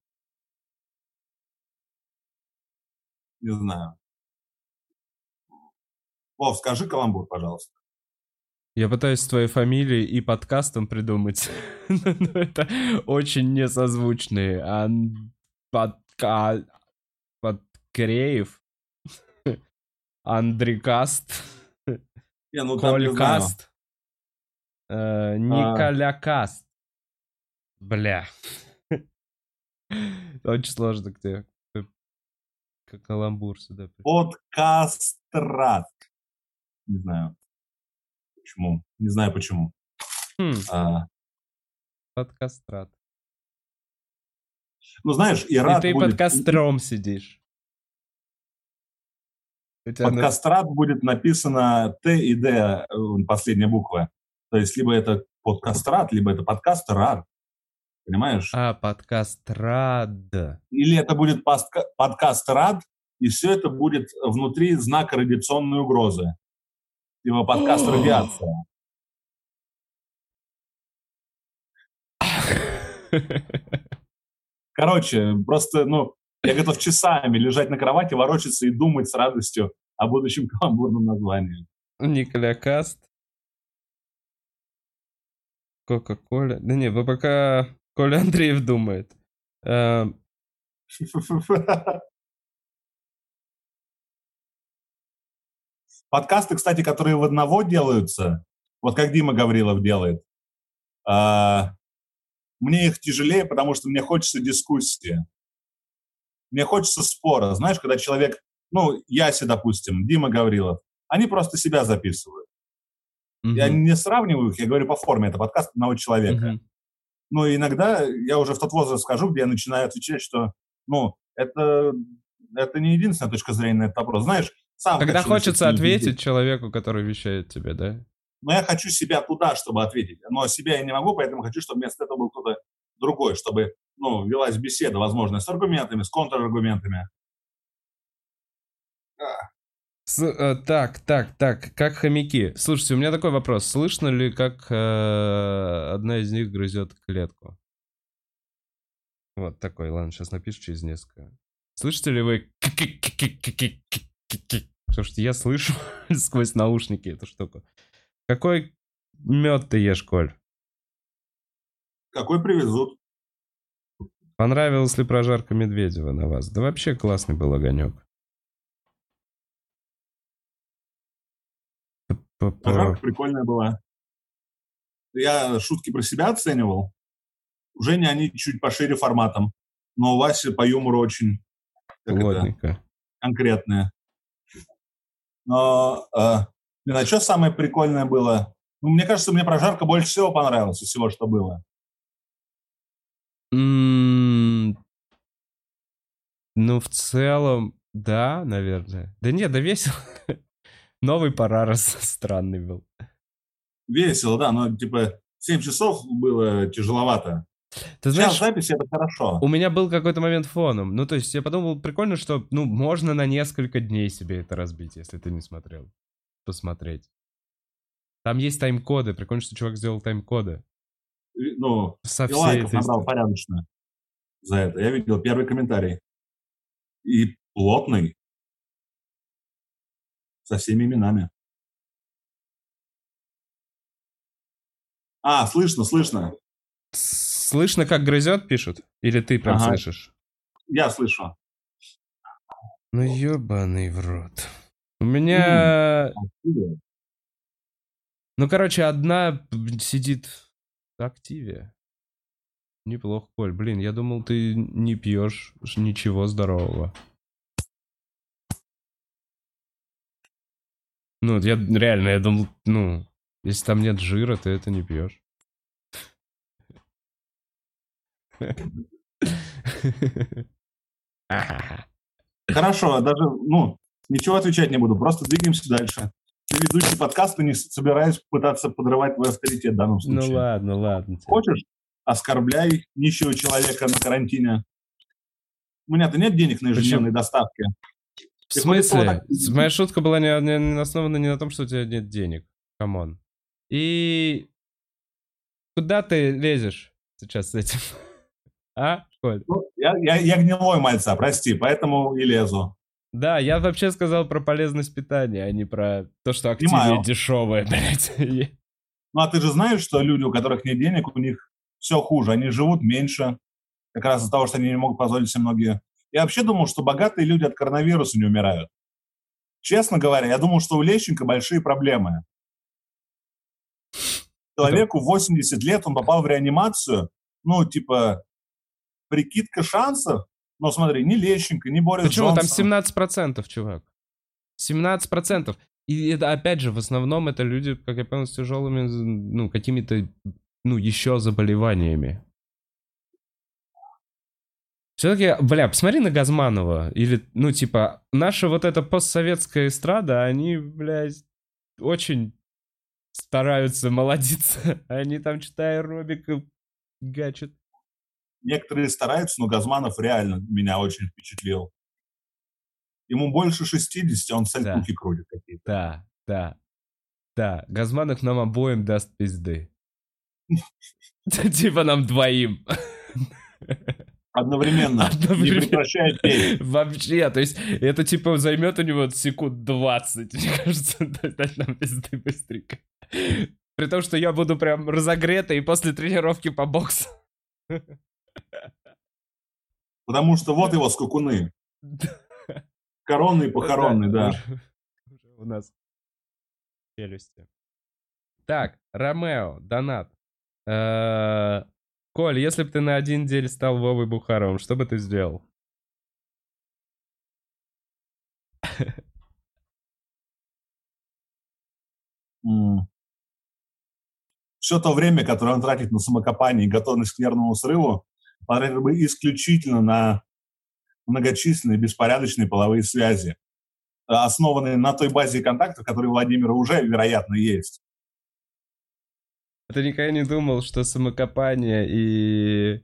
не знаю. Вов, скажи каламбур, пожалуйста. Я пытаюсь твоей фамилией и подкастом придумать. Но это очень несозвучные. Ан... Подка... Подкреев. Андрикаст. Не, ну. Колькаст. э, Николякаст. Бля. Очень сложно где. Как каламбур сюда. Подкастрат. Не знаю. Почему? Не знаю почему. Хм, А, подкастрат. ну, знаешь, и И рад ты будет... под костром сидишь. Под на... кастрат будет написано Т и Д, э, последняя буква. То есть либо это подкастрат, либо это подкаст рад. Понимаешь? А, подкаст рад. Или это будет подкаст рад, и все это будет внутри знака радиационной угрозы. Типа подкаст радиация. Короче, просто, ну, я готов часами лежать на кровати, ворочаться и думать с радостью о будущем каламбурном названии. Николя Каст. Кока-кола. Да не, вы пока Коля Андреев думает. Эм. Подкасты, кстати, которые в одного делаются, вот как Дима Гаврилов делает, а, мне их тяжелее, потому что мне хочется дискуссии. Мне хочется спора. Знаешь, когда человек, ну, Яси, допустим, Дима Гаврилов, они просто себя записывают. Mm-hmm. Я не сравниваю их, я говорю по форме, это подкаст одного человека. Mm-hmm. Но иногда я уже в тот возраст скажу, где я начинаю отвечать, что, ну, это, это не единственная точка зрения на этот вопрос. Знаешь, сам Когда хочется ответить людей. человеку, который вещает тебе, да? Но я хочу себя туда, чтобы ответить. Но себя я не могу, поэтому хочу, чтобы вместо этого был кто-то другой, чтобы ну, велась беседа, возможно, с аргументами, с контраргументами. С, э, так, так, так, как хомяки. Слушайте, у меня такой вопрос. Слышно ли, как э, одна из них грызет клетку? Вот такой, ладно, сейчас напишу через несколько. Слышите ли вы? Слушайте, я слышу сквозь наушники эту штуку. Какой мед ты ешь, Коль? Какой привезут. Понравилась ли прожарка Медведева на вас? Да вообще классный был огонек. Прожарка прикольная была. Я шутки про себя оценивал. У Жени они чуть пошире форматом. Но у Васи по юмору очень Плотненько. конкретные. Но, э, блин, а что самое прикольное было? Ну, мне кажется, мне прожарка больше всего понравилась из всего, что было. Mm, ну, в целом, да, наверное. Да нет, да весело. Новый Парарас странный был. Весело, да, но типа 7 часов было тяжеловато. Ты знаешь, Сейчас запись это хорошо. У меня был какой-то момент фоном. Ну, то есть я подумал, прикольно, что, ну, можно на несколько дней себе это разбить, если ты не смотрел. Посмотреть. Там есть тайм-коды. Прикольно, что чувак сделал тайм-коды. Ну, Со и лайков набрал порядочно за это. Я видел первый комментарий. И плотный со всеми именами. А, слышно, слышно. Слышно, как грызет, пишут? Или ты прям ага. слышишь? Я слышу. Ну, ебаный в рот. У меня... Ну, короче, одна сидит в активе. Неплохо, Коль. Блин, я думал, ты не пьешь ничего здорового. Ну, я реально, я думал, ну, если там нет жира, ты это не пьешь. Хорошо, даже, ну, ничего отвечать не буду, просто двигаемся дальше. Ты ведущий подкаста, не собираюсь пытаться подрывать твой авторитет в данном ну случае. Ну ладно, ладно. Хочешь, оскорбляй нищего человека на карантине. У меня-то нет денег на ежедневные доставки. В смысле? Моя шутка была не, не, не основана не на том, что у тебя нет денег. Come on. И куда ты лезешь сейчас с этим? А, Коль? Ну, я, я, я гнилой мальца, прости, поэтому и лезу. Да, я вообще сказал про полезность питания, а не про то, что активнее дешевое, блядь. Ну, а ты же знаешь, что люди, у которых нет денег, у них все хуже. Они живут меньше, как раз из-за того, что они не могут позволить себе многие я вообще думал, что богатые люди от коронавируса не умирают. Честно говоря, я думал, что у Лещенко большие проблемы. Человеку 80 лет, он попал в реанимацию, ну, типа, прикидка шансов, но смотри, ни Лещенко, ни Борис Почему? Джонсон. Там 17%, чувак. 17%. И это, опять же, в основном это люди, как я понял, с тяжелыми, ну, какими-то, ну, еще заболеваниями. Все-таки, бля, посмотри на Газманова. Или, ну, типа, наша вот эта постсоветская эстрада, они, блядь, очень стараются молодиться. Они там что-то аэробика гачат. Некоторые стараются, но Газманов реально меня очень впечатлил. Ему больше 60, а он сальтухи да. крутит какие-то. Да, да, да. Газманов нам обоим даст пизды. Типа нам двоим. Одновременно. Одновременно. Не прекращая петь. Вообще, то есть это типа займет у него секунд 20, мне кажется, дать нам пизды быстренько. При том, что я буду прям разогретый после тренировки по боксу. Потому что вот его скукуны. Коронный, похоронный, да. У нас челюсти. Так, Ромео, донат. Коль, если бы ты на один день стал Вовой Бухаровым, что бы ты сделал? Все то время, которое он тратит на самокопание и готовность к нервному срыву, потратил бы исключительно на многочисленные беспорядочные половые связи, основанные на той базе контактов, которые Владимира уже, вероятно, есть. Ты никогда не думал, что самокопание и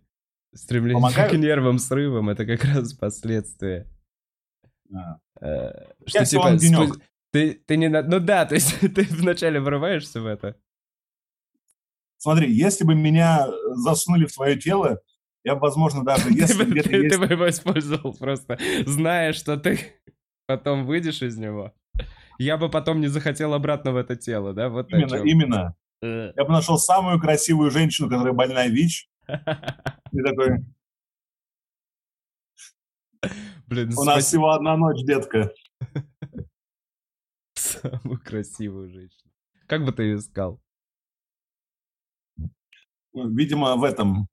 стремление Помогают? к нервным срывам это как раз последствия. А. Э, что Я типа спу... ты, ты не ну да, то есть ты вначале врываешься в это. Смотри, если бы меня засунули в твое тело, я, возможно, даже если где-то есть... Ты бы его использовал просто, зная, что ты потом выйдешь из него. Я бы потом не захотел обратно в это тело, да? Вот именно, именно. Э. Я бы нашел самую красивую женщину, которая больная ВИЧ. И такой... Блин, У нас всего одна ночь, детка. Самую красивую женщину. Как бы ты ее искал? Видимо, в этом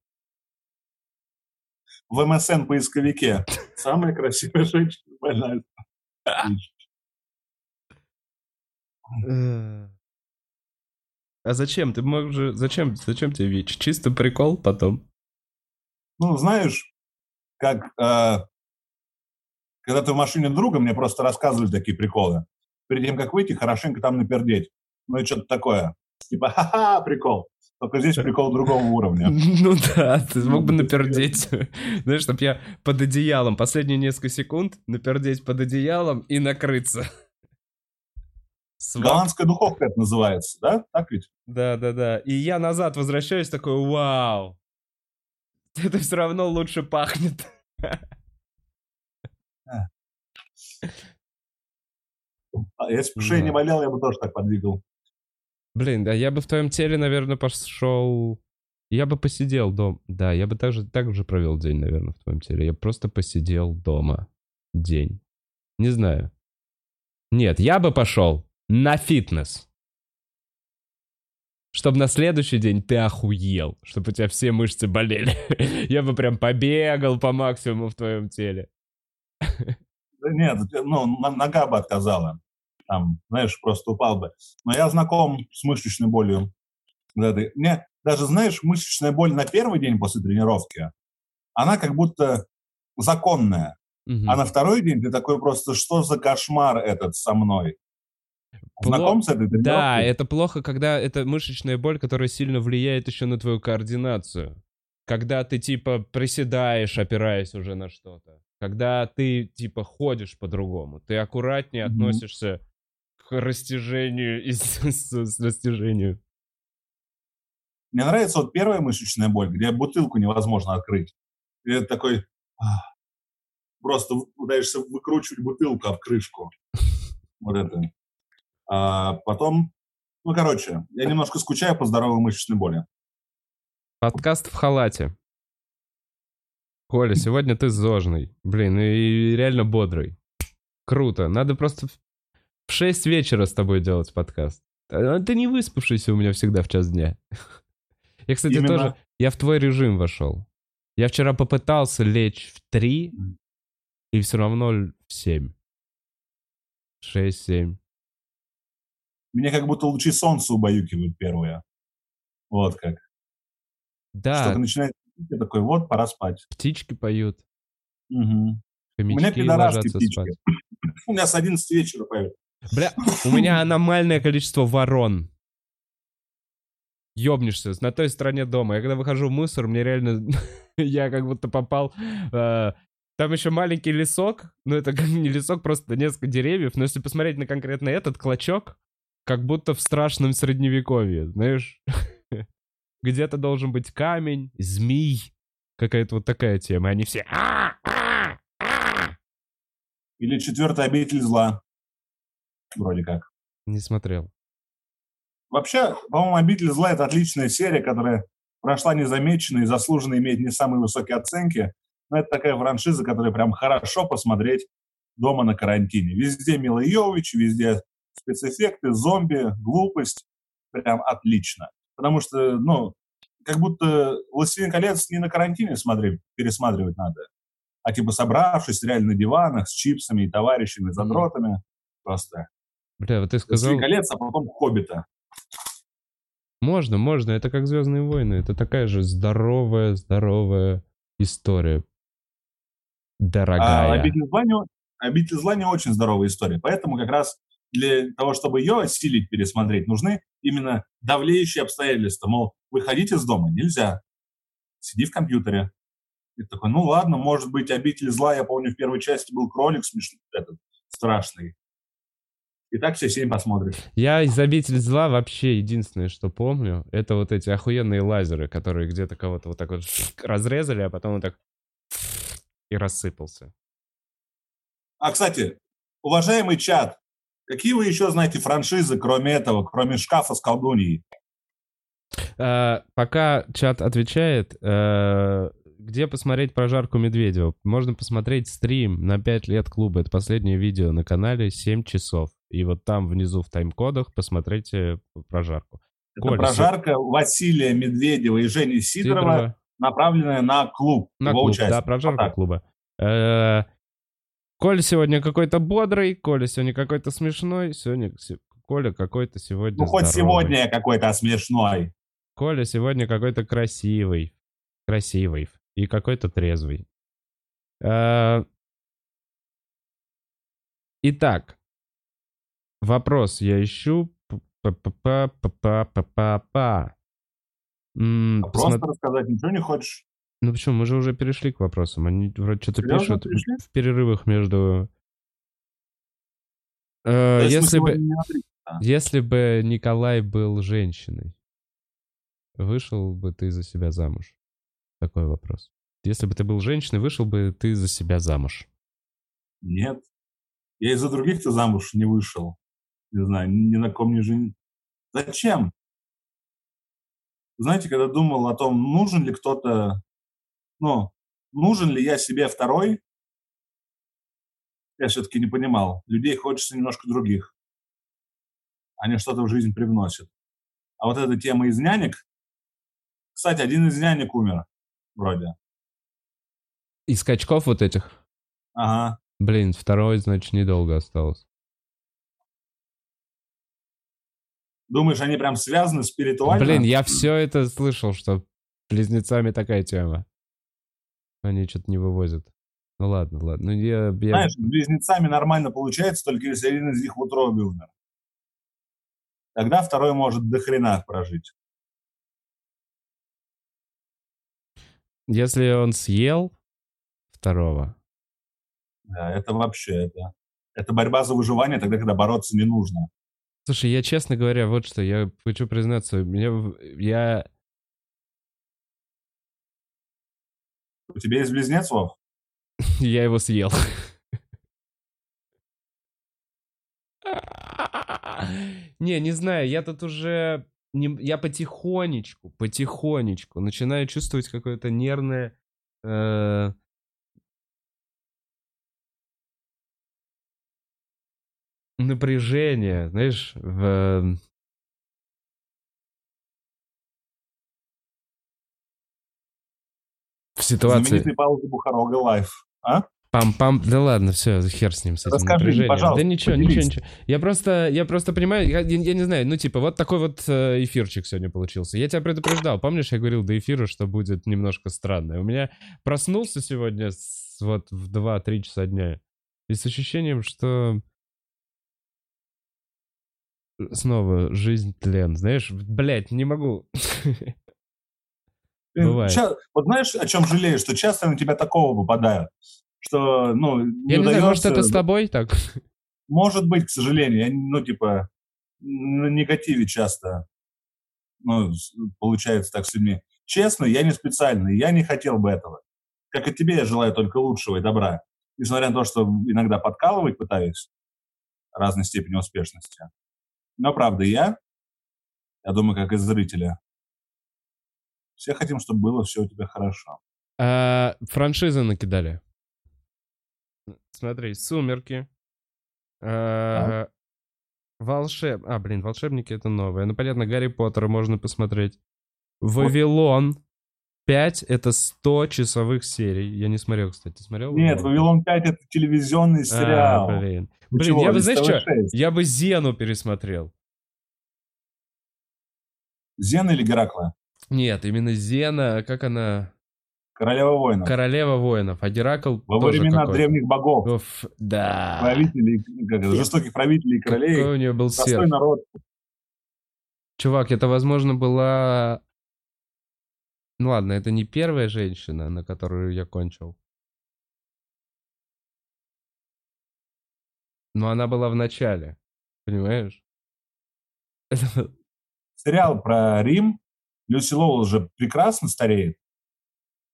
в МСН поисковике. Самая красивая женщина больная. А зачем? Ты можешь... Зачем, зачем тебе ВИЧ? Чисто прикол потом? Ну, знаешь, как... Э, когда ты в машине друга, мне просто рассказывали такие приколы. Перед тем, как выйти, хорошенько там напердеть. Ну и что-то такое. Типа, ха-ха, прикол. Только здесь прикол другого уровня. Ну да, ты смог бы напердеть. Знаешь, чтобы я под одеялом последние несколько секунд напердеть под одеялом и накрыться. Голландская духовка это называется, да? Так ведь? Да, да, да. И я назад возвращаюсь такой, вау. Это все равно лучше пахнет. А если бы шея не болел, я бы тоже так подвигал. Блин, да я бы в твоем теле, наверное, пошел... Я бы посидел дома. Да, я бы также, так же провел день, наверное, в твоем теле. Я просто посидел дома. День. Не знаю. Нет, я бы пошел на фитнес. Чтобы на следующий день ты охуел. Чтобы у тебя все мышцы болели. Я бы прям побегал по максимуму в твоем теле. Нет, ну, нога бы отказала там, знаешь, просто упал бы. Но я знаком с мышечной болью. Мне даже, знаешь, мышечная боль на первый день после тренировки, она как будто законная. Угу. А на второй день ты такой просто, что за кошмар этот со мной? Знаком с этой тренировкой? Да, это плохо, когда это мышечная боль, которая сильно влияет еще на твою координацию. Когда ты, типа, приседаешь, опираясь уже на что-то. Когда ты, типа, ходишь по-другому. Ты аккуратнее mm-hmm. относишься растяжению и с, с, с растяжению. Мне нравится вот первая мышечная боль, где бутылку невозможно открыть. И это такой... Просто пытаешься выкручивать бутылку об крышку. Вот это. А потом... Ну, короче, я немножко скучаю по здоровой мышечной боли. Подкаст в халате. Коля, сегодня ты зожный. Блин, и реально бодрый. Круто. Надо просто в 6 вечера с тобой делать подкаст. А, ты не выспавшийся у меня всегда в час дня. Я, кстати, Именно... тоже... Я в твой режим вошел. Я вчера попытался лечь в 3, и все равно в 7. 6-7. Меня как будто лучи солнца убаюкивают первые. Вот как. Да. Что-то начинает... Я такой, вот, пора спать. Птички поют. Угу. У меня Хомячки пидорасские птички. спать. У меня с 11 вечера поют. Бля, у меня аномальное количество ворон. Ёбнешься, на той стороне дома. Я когда выхожу в мусор, мне реально... я как будто попал... э, Там еще маленький лесок. Ну, это как не лесок, просто несколько деревьев. Но если посмотреть на конкретно этот клочок, как будто в страшном средневековье, знаешь? Где-то должен быть камень, змей. Какая-то вот такая тема. Они все... Или четвертая обитель зла. Вроде как. Не смотрел. Вообще, по-моему, «Обитель зла» — это отличная серия, которая прошла незамеченной и заслуженно имеет не самые высокие оценки. Но это такая франшиза, которую прям хорошо посмотреть дома на карантине. Везде Мила Йович, везде спецэффекты, зомби, глупость. Прям отлично. Потому что, ну, как будто «Властелин колец» не на карантине смотреть, пересматривать надо, а типа собравшись реально на диванах с чипсами и товарищами, задротами. Просто Бля, вот ты сказал... «Властелин колец», а потом «Хоббита». Можно, можно. Это как Звездные войны. Это такая же здоровая, здоровая история. А Дорогая. «Обитель зла» не, «Обитель зла» не очень здоровая история. Поэтому как раз для того, чтобы ее осилить, пересмотреть, нужны именно давлеющие обстоятельства. Мол, выходить из дома нельзя. Сиди в компьютере. И такой, ну ладно, может быть, «Обитель зла», я помню, в первой части был кролик смешный, этот, страшный. И так все семь посмотришь. Я из обители зла вообще единственное, что помню, это вот эти охуенные лазеры, которые где-то кого-то вот так вот разрезали, а потом он так и рассыпался. А, кстати, уважаемый чат, какие вы еще знаете франшизы, кроме этого, кроме шкафа с колдуньей? А, пока чат отвечает, э, где посмотреть прожарку Медведева? Можно посмотреть стрим на 5 лет клуба. Это последнее видео на канале, 7 часов. И вот там внизу в тайм-кодах посмотрите прожарку. Это Коля, прожарка Василия Медведева и Жени Сидорова, Сидорова. направленная на клуб, На клуб, участие. да, прожарка Вот клуба. Коля сегодня какой-то бодрый, Коля сегодня какой-то смешной, сегодня се- Коля какой-то сегодня Ну, хоть здоровый. сегодня я какой-то смешной. Коля сегодня какой-то красивый. Красивый. И какой-то трезвый. Э, Итак. Вопрос я ищу. А Просто рассказать ничего не хочешь? Ну почему, мы же уже перешли к вопросам. Они вроде что-то Серьезно, пишут перешли? в перерывах между... Э, если бы... Если бы Николай был женщиной, вышел бы ты за себя замуж? Такой вопрос. Если бы ты был женщиной, вышел бы ты за себя замуж? Нет. Я из-за других-то замуж не вышел. Не знаю, ни на ком не жен... Зачем? Знаете, когда думал о том, нужен ли кто-то, ну, нужен ли я себе второй, я все-таки не понимал. Людей хочется немножко других. Они что-то в жизнь привносят. А вот эта тема из нянек... Кстати, один из нянек умер, вроде. Из скачков вот этих? Ага. Блин, второй, значит, недолго осталось. Думаешь, они прям связаны спиритуально? Блин, я все это слышал, что близнецами такая тема. Они что-то не вывозят. Ну ладно, ладно. Ну, я, я... Знаешь, близнецами нормально получается, только если один из них в утробе умер. Тогда второй может до хрена прожить. Если он съел второго, Да, это вообще, это, это борьба за выживание тогда, когда бороться не нужно. Слушай, я, честно говоря, вот что, я хочу признаться, меня, я... У тебя есть близнец, Вов? я его съел. Не, не знаю, я тут уже... не- я потихонечку, потихонечку начинаю чувствовать какое-то нервное... э, напряжение, знаешь, в... В ситуации... Знаменитый Павел Бухарога лайф. А? Пам-пам. Да ладно, все, хер с ним, с этим Расскажи, напряжением. пожалуйста, да ничего, поделись. ничего, ничего. Я просто, я просто понимаю, я, я- я не знаю, ну типа вот такой вот э, эфирчик сегодня получился. Я тебя предупреждал, помнишь, я говорил до эфира, что будет немножко странно. У меня проснулся сегодня с- вот в 2-3 часа дня и с ощущением, что снова жизнь тлен, знаешь, блять, не могу. Бывает. ща- вот знаешь, о чем жалею, что часто на тебя такого попадают, что, ну, не Я не знаю, может удается- это с тобой так? Может быть, к сожалению, я, ну, типа, на негативе часто, ну, получается так с людьми. Честно, я не специально, я не хотел бы этого. Как и тебе, я желаю только лучшего и добра. Несмотря на то, что иногда подкалывать пытаюсь разной степени успешности. Но, правда, я, я думаю, как и зрители, все хотим, чтобы было все у тебя хорошо. А, франшизы накидали. Смотри, «Сумерки». А, Волшеб... А, блин, «Волшебники» — это новое. Ну, понятно, «Гарри Поттера» можно посмотреть. «Вавилон». 5 — это 100 часовых серий. Я не смотрел, кстати. Смотрел? Нет, «Вавилон 5» — это телевизионный сериал. А, блин. Вы Блин, чего, я бы, знаешь что, ТВ6? я бы «Зену» пересмотрел. Зена или Геракла? Нет, именно «Зена», как она... Королева воинов. Королева воинов, а Геракл Во тоже времена древних богов. Оф, да. правителей, как жестоких правителей и королей. Какой у нее был Простой серп. народ. Чувак, это, возможно, была... Ну ладно, это не первая женщина, на которую я кончил. Но она была в начале. Понимаешь? Сериал про Рим. Люси Лоуэлл же прекрасно стареет.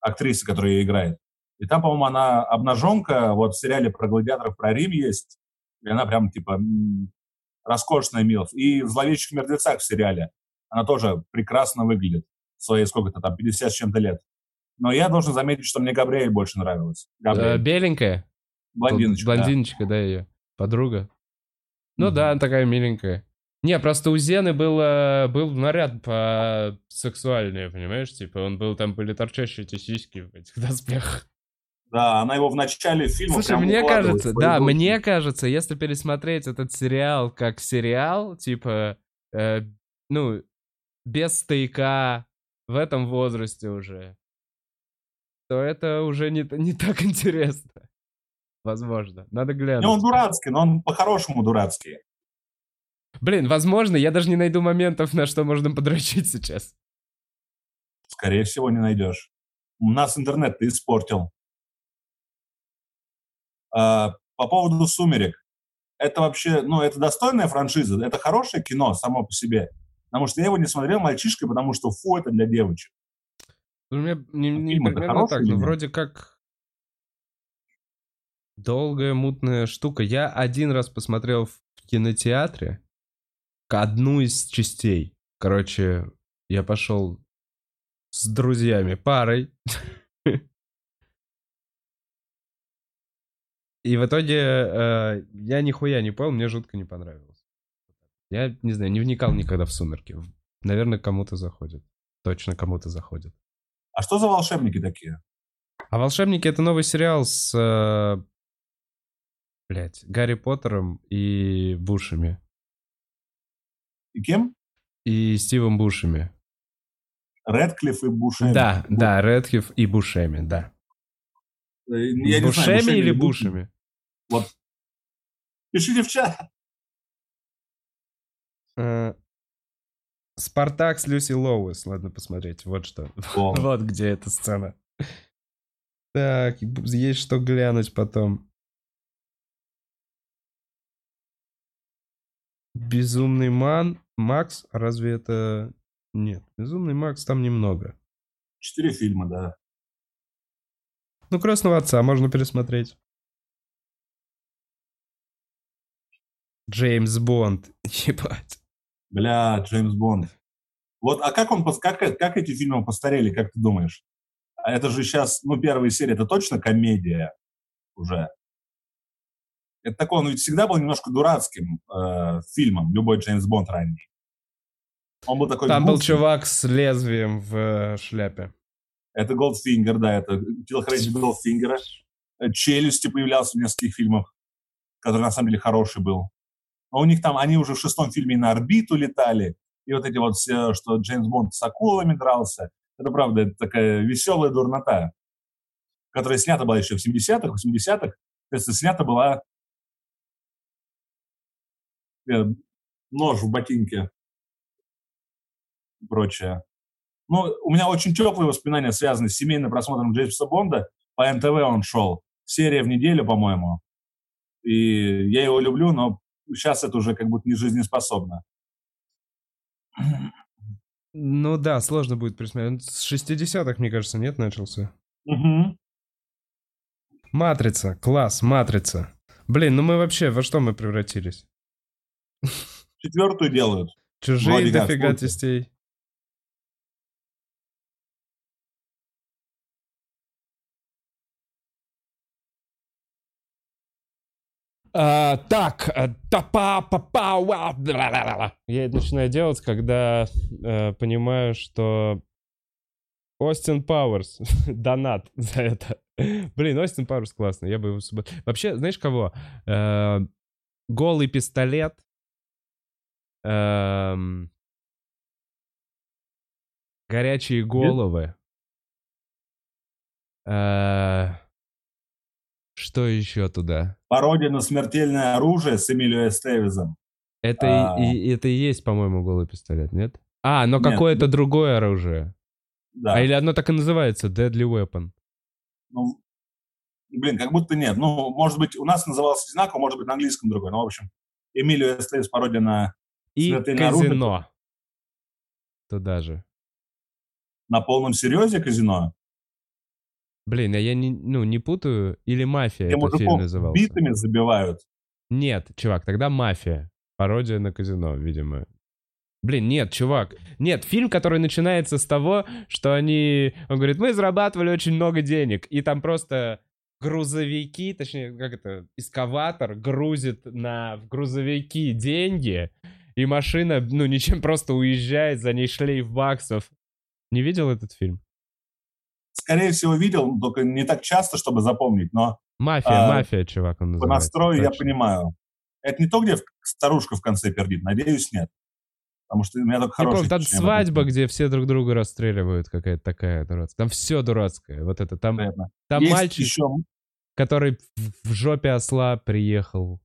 Актриса, которая ее играет. И там, по-моему, она обнаженка. Вот в сериале про гладиаторов про Рим есть. И она прям, типа, роскошная милф. И в «Зловещих мертвецах» в сериале она тоже прекрасно выглядит. В своей, сколько-то там, 50 с чем-то лет. Но я должен заметить, что мне Габриэль больше нравилась. э, Габриэль. Беленькая? Блондиночка, да. Блондиночка, да, ее. Подруга. Ну Мгм. да, она такая миленькая. Не, просто у Зены было, был наряд по сексуальный, понимаешь? Типа, он был, там были торчащие эти сиськи в этих доспехах. Да, она его в начале фильма Слушай, прям мне кажется, да, руки. мне кажется, если пересмотреть этот сериал как сериал, типа, э, ну, без стояка, в этом возрасте уже, то это уже не, не так интересно. Возможно. Надо глянуть. Не, он дурацкий, но он по-хорошему дурацкий. Блин, возможно, я даже не найду моментов, на что можно подрочить сейчас. Скорее всего, не найдешь. У нас интернет ты испортил. А, по поводу «Сумерек». Это вообще, ну, это достойная франшиза, это хорошее кино само по себе. Потому что я его не смотрел мальчишкой, потому что фу, это для девочек. У меня не, не фильм-то примерно так, но вроде как долгая мутная штука. Я один раз посмотрел в кинотеатре к- одну из частей. Короче, я пошел с друзьями, парой. И в итоге э, я нихуя не понял, мне жутко не понравилось. Я, не знаю, не вникал никогда в «Сумерки». Наверное, кому-то заходит. Точно кому-то заходит. А что за волшебники такие? А «Волшебники» — это новый сериал с... Э, блядь, Гарри Поттером и Бушами. И кем? И Стивом Бушами. Редклифф и Бушеми. Да, да, Редхив и Бушеми, да. Э, Я Бушеми знаю, Бушеми или Бушеми. Вот. Пишите в чат. Э, Спартак с Люси Лоуэс. Ладно, посмотреть. Вот что. Вот где эта сцена. Так, есть что глянуть потом. Безумный Ман. Макс, разве это... Нет, Безумный Макс там немного. Четыре фильма, да. Ну, Крестного Отца можно пересмотреть. Джеймс Бонд. Ебать. Бля, Джеймс Бонд. Вот, а как он, как, как эти фильмы постарели, как ты думаешь? А это же сейчас, ну, первая серия, это точно комедия уже. Это такой, он ведь всегда был немножко дурацким э, фильмом, любой Джеймс Бонд ранний. Он был такой... Там был чувак с лезвием в э, шляпе. Это Голдфингер, да, это телохранитель Голдфингера. э, «Челюсти» появлялся в нескольких фильмах, который на самом деле хороший был. Но у них там, они уже в шестом фильме на орбиту летали, и вот эти вот все, что Джеймс Бонд с акулами дрался, это правда, это такая веселая дурнота, которая снята была еще в 70-х, 80-х. То есть снята была нож в ботинке и прочее. Ну, у меня очень теплые воспоминания связаны с семейным просмотром Джеймса Бонда. По НТВ он шел. Серия в неделю, по-моему. И я его люблю, но сейчас это уже как будто не жизнеспособно. Ну да, сложно будет присмотреть. С 60-х, мне кажется, нет, начался. Угу. Матрица, класс, матрица. Блин, ну мы вообще, во что мы превратились? Четвертую делают. Чужие дофига частей. А, так, э, тапа папа уа, бла-ла-ла-ла. Я это начинаю делать, когда э, понимаю, что Остин Пауэрс, донат за это. Блин, Остин Пауэрс классный, я бы его... Вообще, знаешь кого? Э, голый пистолет. Эм, горячие головы. Э, что еще туда? Пародия на смертельное оружие с Эмилио Эстевизом. Это, А. и, и- это и есть, по-моему, голый пистолет, нет? А, но Нет, какое-то ну- другое оружие. Да. А или оно так и называется, Deadly Weapon. Ну, блин, как будто нет. Ну, может быть, у нас назывался одинаково, может быть, на английском другой. Ну, в общем, Эмилио Эстевиз пародия на, И казино. Туда же. на полном серьезе казино. Блин, а я не, ну, не путаю. Или «Мафия» Где этот фильм назывался? битами забивают. Нет, чувак, тогда «Мафия». Пародия на казино, видимо. Блин, нет, чувак. Нет, фильм, который начинается с того, что они... Он говорит, мы зарабатывали очень много денег. И там просто грузовики, точнее, как это, эскаватор грузит на в грузовики деньги, и машина, ну, ничем просто уезжает, за ней шлейф баксов. Не видел этот фильм? Скорее всего, видел, только не так часто, чтобы запомнить, но Мафия, А, мафия, чувак, он по называется. настрою я точно. понимаю. Это не то, где старушка в конце пердит, надеюсь, нет. Потому что у меня только Не помню, хорошие там свадьба, где все друг друга расстреливают, какая-то такая дурацкая. Там все дурацкое. Вот это, там, Понятно. там Есть мальчик, еще, который в жопе осла приехал.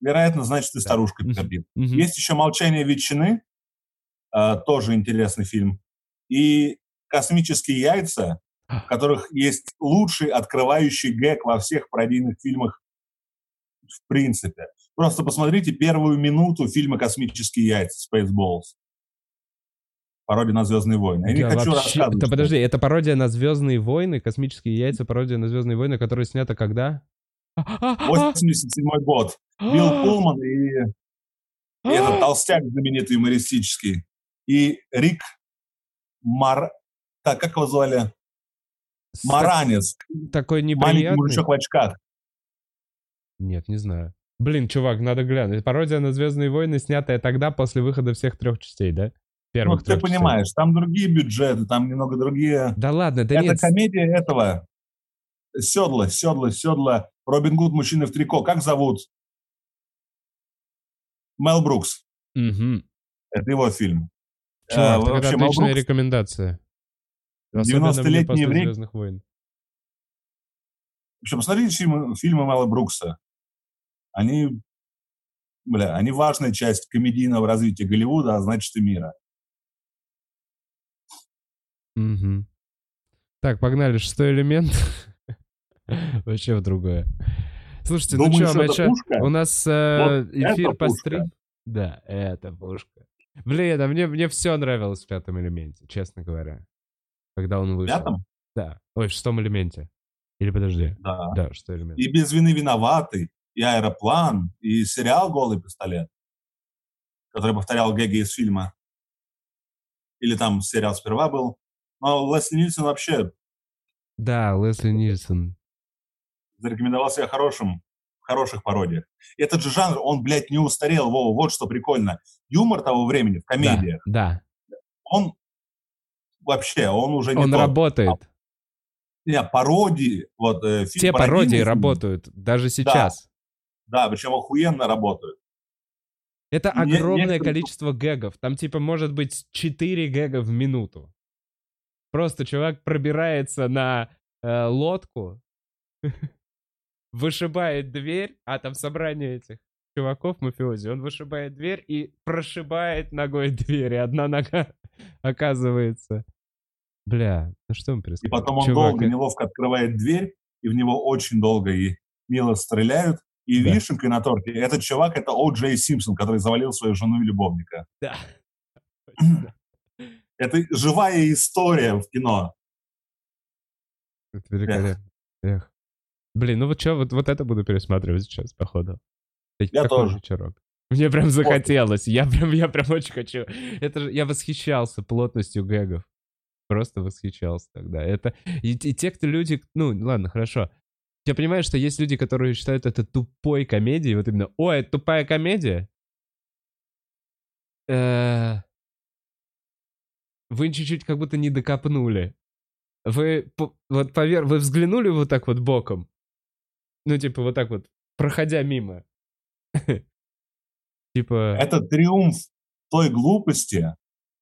Вероятно, значит, и старушка Мгм. пердит. Мгм. Есть еще «Молчание ветчины», а, тоже интересный фильм. И «Космические яйца», в которых есть лучший открывающий гэг во всех пародийных фильмах в принципе. Просто посмотрите первую минуту фильма «Космические яйца» Spaceballs. Пародия на «Звездные войны». Я не Я хочу вообще- рассказывать. Это подожди, это пародия на Звездные войны, космические яйца, пародия на Звездные войны, которая снята когда? 87 год. Билл Пулман и, и этот толстяк знаменитый юмористический. И Рик Мар... Так, как его звали? Маранец. так- Такой Маленький неприятный. мужичок в очках. Нет, не знаю. Блин, чувак, надо глянуть. Пародия на Звездные войны, снятая тогда, после выхода всех трех частей, да? Ну, Первых ты трех частей. понимаешь, там другие бюджеты, там немного другие... Да ладно, да Это нет. комедия этого. Седла, седла, седла. Робин Гуд, мужчина в трико. Как зовут? Мел Брукс. Мгм. Это его фильм. Чувак, Э, так вообще, это Мел отличная Брукс- рекомендация. Особенно мне 90-летний после еврей. Звездных войн. В общем, посмотрите фильмы, фильмы Мела Брукса. Они, бля, они важная часть комедийного развития Голливуда, а значит и мира. Мгм. Так, погнали, шестой элемент. Вообще в другое. Слушайте, ну Думаешь, что, у нас э, Вот эфир по стрим. Да, это пушка. Блин, а мне, мне все нравилось в пятом элементе, честно говоря. Когда он В вышел. пятом? Да. Ой, в шестом элементе. Или подожди. Да. Да, шестой элемент. И без вины виноватый, и аэроплан, и сериал «Голый пистолет», который повторял гэги из фильма. Или там сериал сперва был. Но Лесли Нильсон вообще Да, Лесли Нильсон. Зарекомендовал себя хорошим, в хороших пародиях. Этот же жанр, он, блядь, не устарел, Вова, вот что прикольно. Юмор того времени в комедиях, Да, он вообще, он уже не он тот. работает. Не, пародии, вот э, фильм Те пародии фильм. работают даже сейчас. Да, причем охуенно работают. Это Не- огромное некоторые- количество гэгов. Там типа может быть 4 гэга в минуту. Просто чувак пробирается на э, лодку, вышибает дверь, а там собрание этих чуваков мафиози. Он вышибает дверь и прошибает ногой дверь. И одна нога оказывается. Бля, ну что мы И пересказываем? потом он Чувак, долго, э, неловко открывает дверь, и в него очень долго и мило стреляют. И Да. вишенкой на торте этот чувак — это О. Джей Симпсон, который завалил свою жену и любовника. Да. Это живая история в кино. Это великолепно. Эх. Блин, ну вот что, вот, вот это буду пересматривать сейчас, походу. Я такой тоже. вечерок. Мне прям захотелось. Я прям, я прям очень хочу. Это же, я восхищался плотностью гэгов. Просто восхищался тогда. Это, и, и те, кто люди, ну, ладно, хорошо. Я понимаю, что есть люди, которые считают это тупой комедией, вот именно, о, это тупая комедия. Э, Вы чуть-чуть как будто не докопнули. Вы вот повер... вы взглянули вот так вот боком, ну типа вот так вот, проходя мимо. Типа, Это триумф той глупости,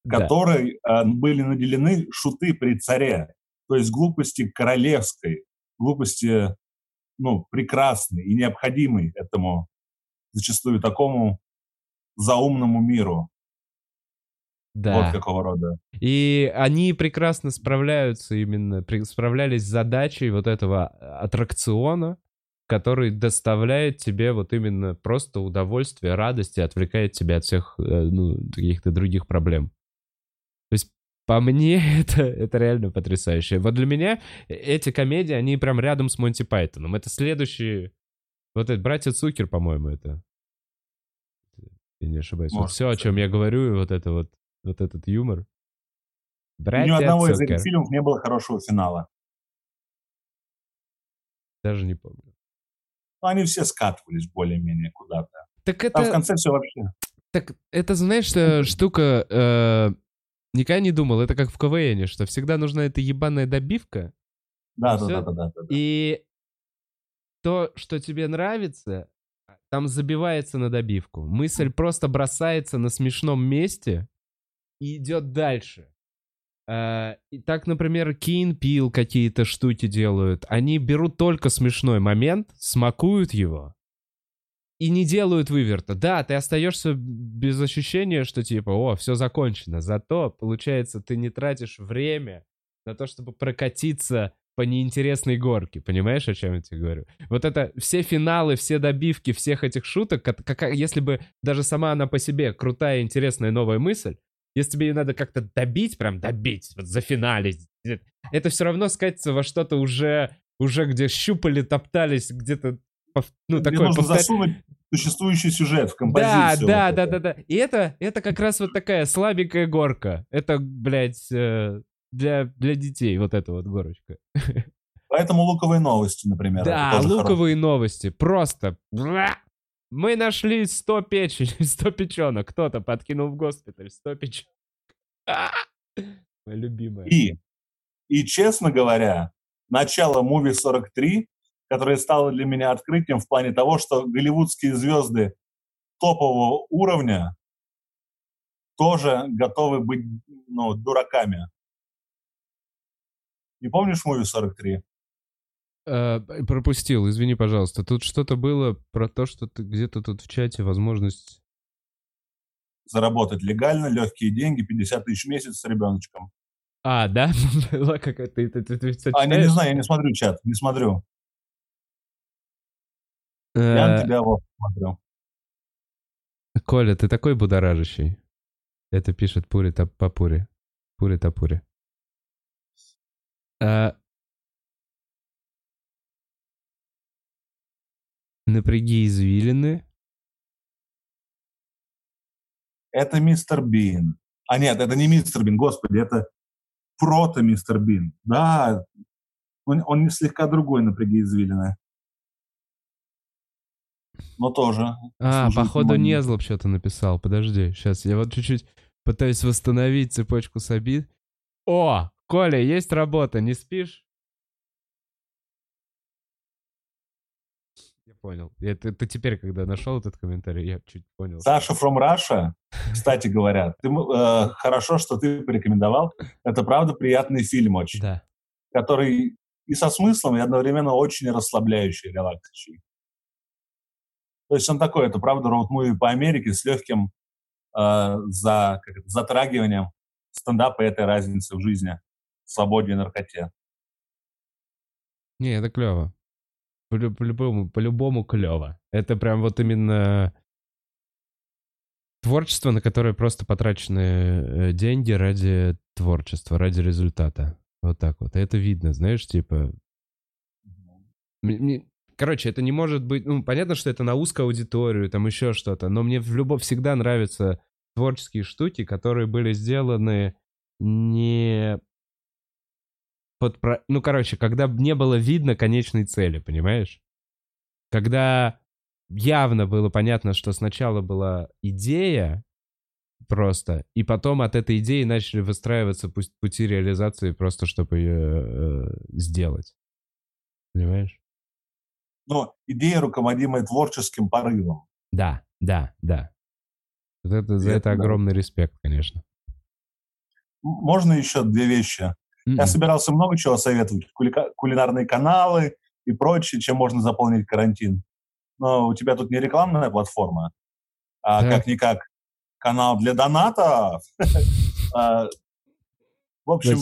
которой э, были наделены шуты при царе. То есть глупости королевской, глупости, ну, прекрасной и необходимой этому зачастую такому заумному миру. да. Вот какого рода. И они прекрасно справляются именно, справлялись с задачей вот этого а, аттракциона, который доставляет тебе вот именно просто удовольствие, радость и отвлекает тебя от всех, э, ну, каких-то других проблем. То есть по мне это, это реально потрясающе. Вот для меня эти комедии, они прям рядом с Монти Пайтоном. Это следующие... Вот это «Братья Цукер», по-моему, это. Я не ошибаюсь. Вот Может, все, о чем я говорю, и вот это вот, вот этот юмор. Ни у Братья одного из Цукер. этих фильмов не было хорошего финала. Даже не помню. Но они все скатывались более-менее куда-то. Так Там в это, конце все вообще. так это знаешь, э, штука, э, никогда не думал, это как в КВН, что всегда нужна эта ебаная добивка, Да, да, да, да, да. и то, что тебе нравится, там забивается на добивку. Мысль просто бросается на смешном месте и идет дальше. Э, И так, например, Кин Пил какие-то штуки делают. Они берут только смешной момент, смакуют его и не делают выверта. Да, ты остаешься без ощущения, что типа, о, все закончено. Зато, получается, ты не тратишь время на то, чтобы прокатиться по неинтересной горке. Понимаешь, о чем я тебе говорю? Вот это все финалы, все добивки всех этих шуток, как, как- если бы даже сама она по себе крутая, интересная новая мысль, если тебе ее надо как-то добить, прям добить, вот зафиналить, э, это все равно скатится во что-то уже, уже где щупали, топтались, где-то, ну, Тебе такое нужно повтор- засунуть существующий сюжет в да, композицию. да, вот да, да, да. И это, это как раз вот такая слабенькая горка. Это, блядь, э, для, для детей вот эта вот горочка. Поэтому луковые новости, например. Да, луковые новости. Просто. Мы нашли 100 печень, 100 печенок. Кто-то подкинул в госпиталь 100 печенок. Моя любимая. И, и, честно говоря, начало «Муви 43», которое стало для меня открытием в плане того, что голливудские звезды топового уровня тоже готовы быть ну, дураками. Не помнишь «Муви 43»? Э, пропустил, извини, пожалуйста. Тут что-то было про то, что ты где-то тут в чате возможность... Заработать легально, легкие деньги, 50 тысяч в месяц с ребеночком. А, да? Была какая-то... Ты, ты, ты, ты всё А, не, не знаю, я не смотрю чат, не смотрю. Э, Я на тебя вот смотрю. Коля, ты такой будоражащий. Это пишет Пури Тап- Папури. Пури Тапури. А... Напряги извилины. Это мистер Бин. А нет, это не мистер Бин, господи, это прото мистер Бин. Да, он, он не слегка другой напряги извилины. Но тоже. А, походу внимания. Незлоб что-то написал. Подожди, сейчас я вот чуть-чуть пытаюсь восстановить цепочку с обид. О, Коля, есть работа, не спишь? Понял. Это, это теперь, когда нашел этот комментарий, я чуть понял. Саша from Russia, кстати говоря, ты, э, хорошо, что ты порекомендовал. Это правда приятный фильм очень, Да. который и со смыслом, и одновременно очень расслабляющий, релаксирующий. То есть он такой, это правда роуд-муви по Америке с легким э, за, как это, затрагиванием стендапа и этой разницы в жизни, в свободе и наркоте. Не, это клево. По- По-любому, по-любому клево. Это прям вот именно творчество, на которое просто потрачены э, деньги ради творчества, ради результата. Вот так вот. Это видно, знаешь, типа... Короче, это не может быть... Ну, понятно, что это на узкую аудиторию, там еще что-то, но мне в любом всегда нравятся творческие штуки, которые были сделаны не под... про- Ну, короче, когда не было видно конечной цели, понимаешь? Когда явно было понятно, что сначала была идея просто, и потом от этой идеи начали выстраиваться пу- пути реализации просто, чтобы ее э, сделать. Понимаешь? Но идея, руководимая творческим порывом. Да, да, да. Вот это, за Это это да. огромный респект, конечно. Можно еще две вещи? М-м. Я собирался много чего советовать. Кулика- кулинарные каналы и прочее, чем можно заполнить карантин. Но у тебя тут не рекламная платформа, а Да. как-никак канал для донатов. А, В общем,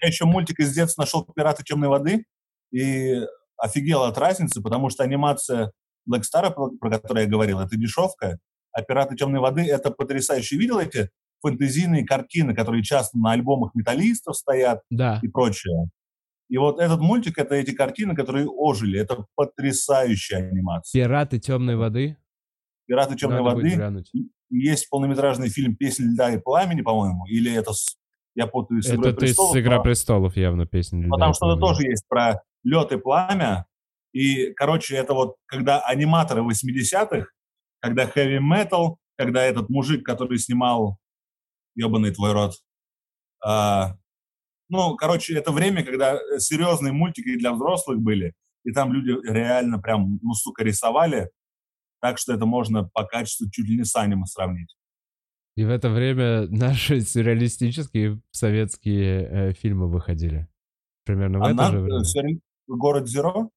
я еще мультик из детства нашел «Пираты темной воды» и офигел от разницы, потому что анимация Black Star, про про которую я говорил, это дешевка, а «Пираты темной воды» — это потрясающе. Видел эти фэнтезийные картины, которые часто на альбомах металлистов стоят Да. и прочее? И вот этот мультик — это эти картины, которые ожили. Это потрясающая анимация. Пираты темной воды. «Пираты темной Надо воды» глянуть. есть полнометражный фильм «Песня льда и пламени», по-моему, или это я путаю с «Игрой Это престолов», с «Игра престолов» явно песня. Ну, там что-то тоже есть про лед и пламя. И, короче, это вот когда аниматоры 80-х, когда heavy metal, когда этот мужик, который снимал ебаный твой рот. а, ну, короче, это время, когда э, серьезные мультики для взрослых были, и там люди реально прям, ну, сука, рисовали, так что это можно по качеству чуть ли не с аниме сравнить. И в это время наши сюрреалистические советские э, фильмы выходили. Примерно в А это наш, же время. сюрре- город Зеро?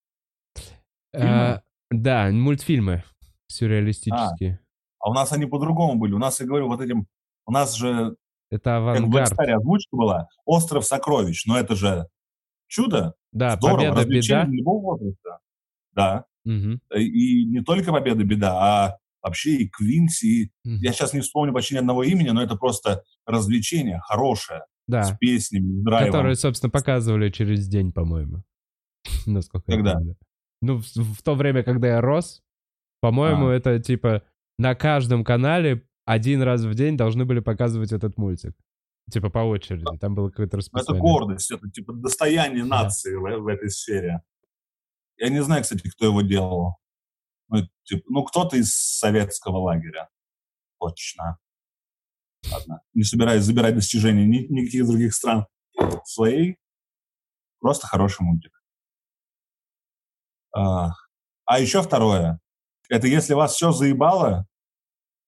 А, да, мультфильмы сюрреалистические. А у нас они по-другому были. У нас, я говорю, вот этим... У нас же Это как авангард. Black Star озвучка была «Остров сокровищ», но это же чудо, Да, здорово, победа, развлечение беда. любого возраста. Да, Мгм, и не только победа, беда, а вообще и Квинси. и- мгм. Я сейчас не вспомню почти ни одного имени, но это просто развлечение хорошее, с Да, песнями, с драйвом. которые, собственно, показывали через день, по-моему. Насколько Когда? я помню. Ну, в, в то время, когда я рос, по-моему, А. это типа на каждом канале один раз в день должны были показывать этот мультик. Типа по очереди. Там было какое-то Ну, Это расписание. гордость, это типа достояние Да. нации в, в этой сфере. Я не знаю, кстати, кто его делал. Ну, типа, ну, кто-то из советского лагеря. Точно. Ладно. Не собираюсь забирать достижения ни- никаких других стран своей. Просто хороший мультик. А, а еще второе. Это если вас все заебало,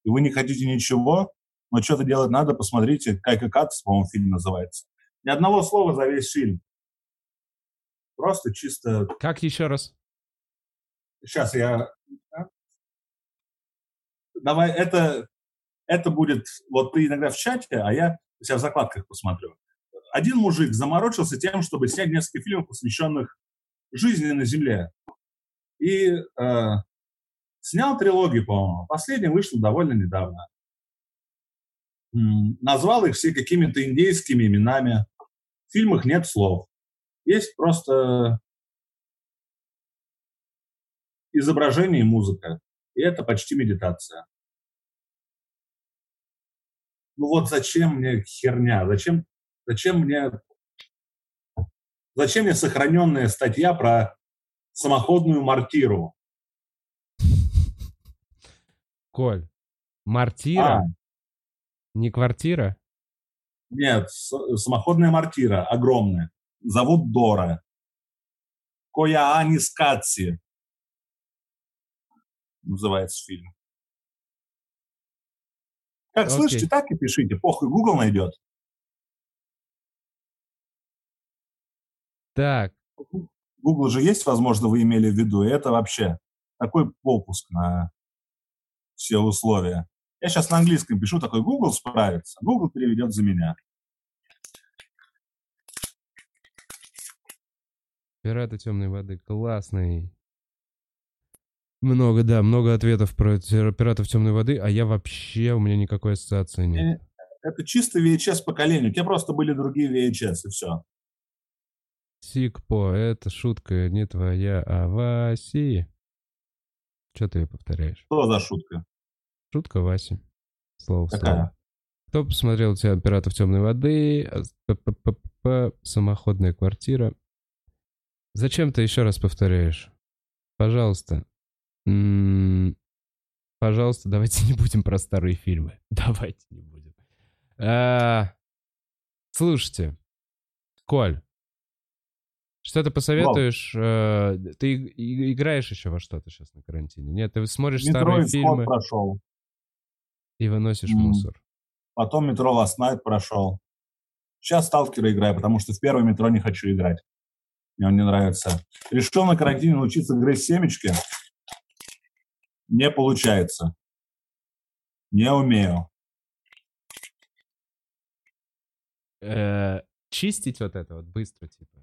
и вы не хотите ничего, но что-то делать надо, посмотрите «Кайка Катс», по-моему, фильм называется. Ни одного слова за весь фильм. Просто чисто... Как еще раз? Сейчас я... а? Давай, это, это будет... Вот ты иногда в чате, а я сейчас в закладках посмотрю. Один мужик заморочился тем, чтобы снять несколько фильмов, посвященных жизни на Земле. И э, снял трилогию, по-моему. Последняя вышла довольно недавно. Назвал их все какими-то индейскими именами. В фильмах нет слов. Есть просто изображение и музыка. И это почти медитация. Ну вот зачем мне херня? Зачем, зачем мне зачем мне сохраненная статья про самоходную мортиру? Коль. Мартира? А, Не квартира? нет, самоходная мортира, огромная. Зовут Дора. Кояани Скатси. называется фильм. Как Окей. слышите, так и пишите. Похуй, Google найдет. Так, Google же есть, возможно, вы имели в виду. Это вообще такой попуск на все условия. Я сейчас на английском пишу, такой Google справится. Google переведет за меня. «Пираты темной воды» классный. Много, да, много ответов про «Пиратов темной воды», а я вообще, у меня никакой ассоциации нет. Это чисто VHS поколение. У тебя просто были другие VHS, и все. Сикпо, это шутка не твоя, а Васи. Че ты ее повторяешь? Что за шутка? Шутка Васи. Слово в слово. Кто посмотрел у тебя «Пиратов темной воды», п-п-п-п, «Самоходная квартира». Зачем ты еще раз повторяешь? Пожалуйста. М, Пожалуйста, давайте не будем про старые фильмы. Давайте не будем. А, Слушайте, Коль, что ты посоветуешь? э, Ты играешь еще во что-то сейчас на карантине? Нет, ты смотришь старые Метро фильмы прошел. И выносишь М. мусор. Потом метро Last Night прошел. Сейчас сталкеры играю, потому что в первое метро не хочу играть. Мне он не нравится. Решил на карантине научиться грызть семечки. Не получается. Не умею. Э, Чистить вот это вот быстро, типа.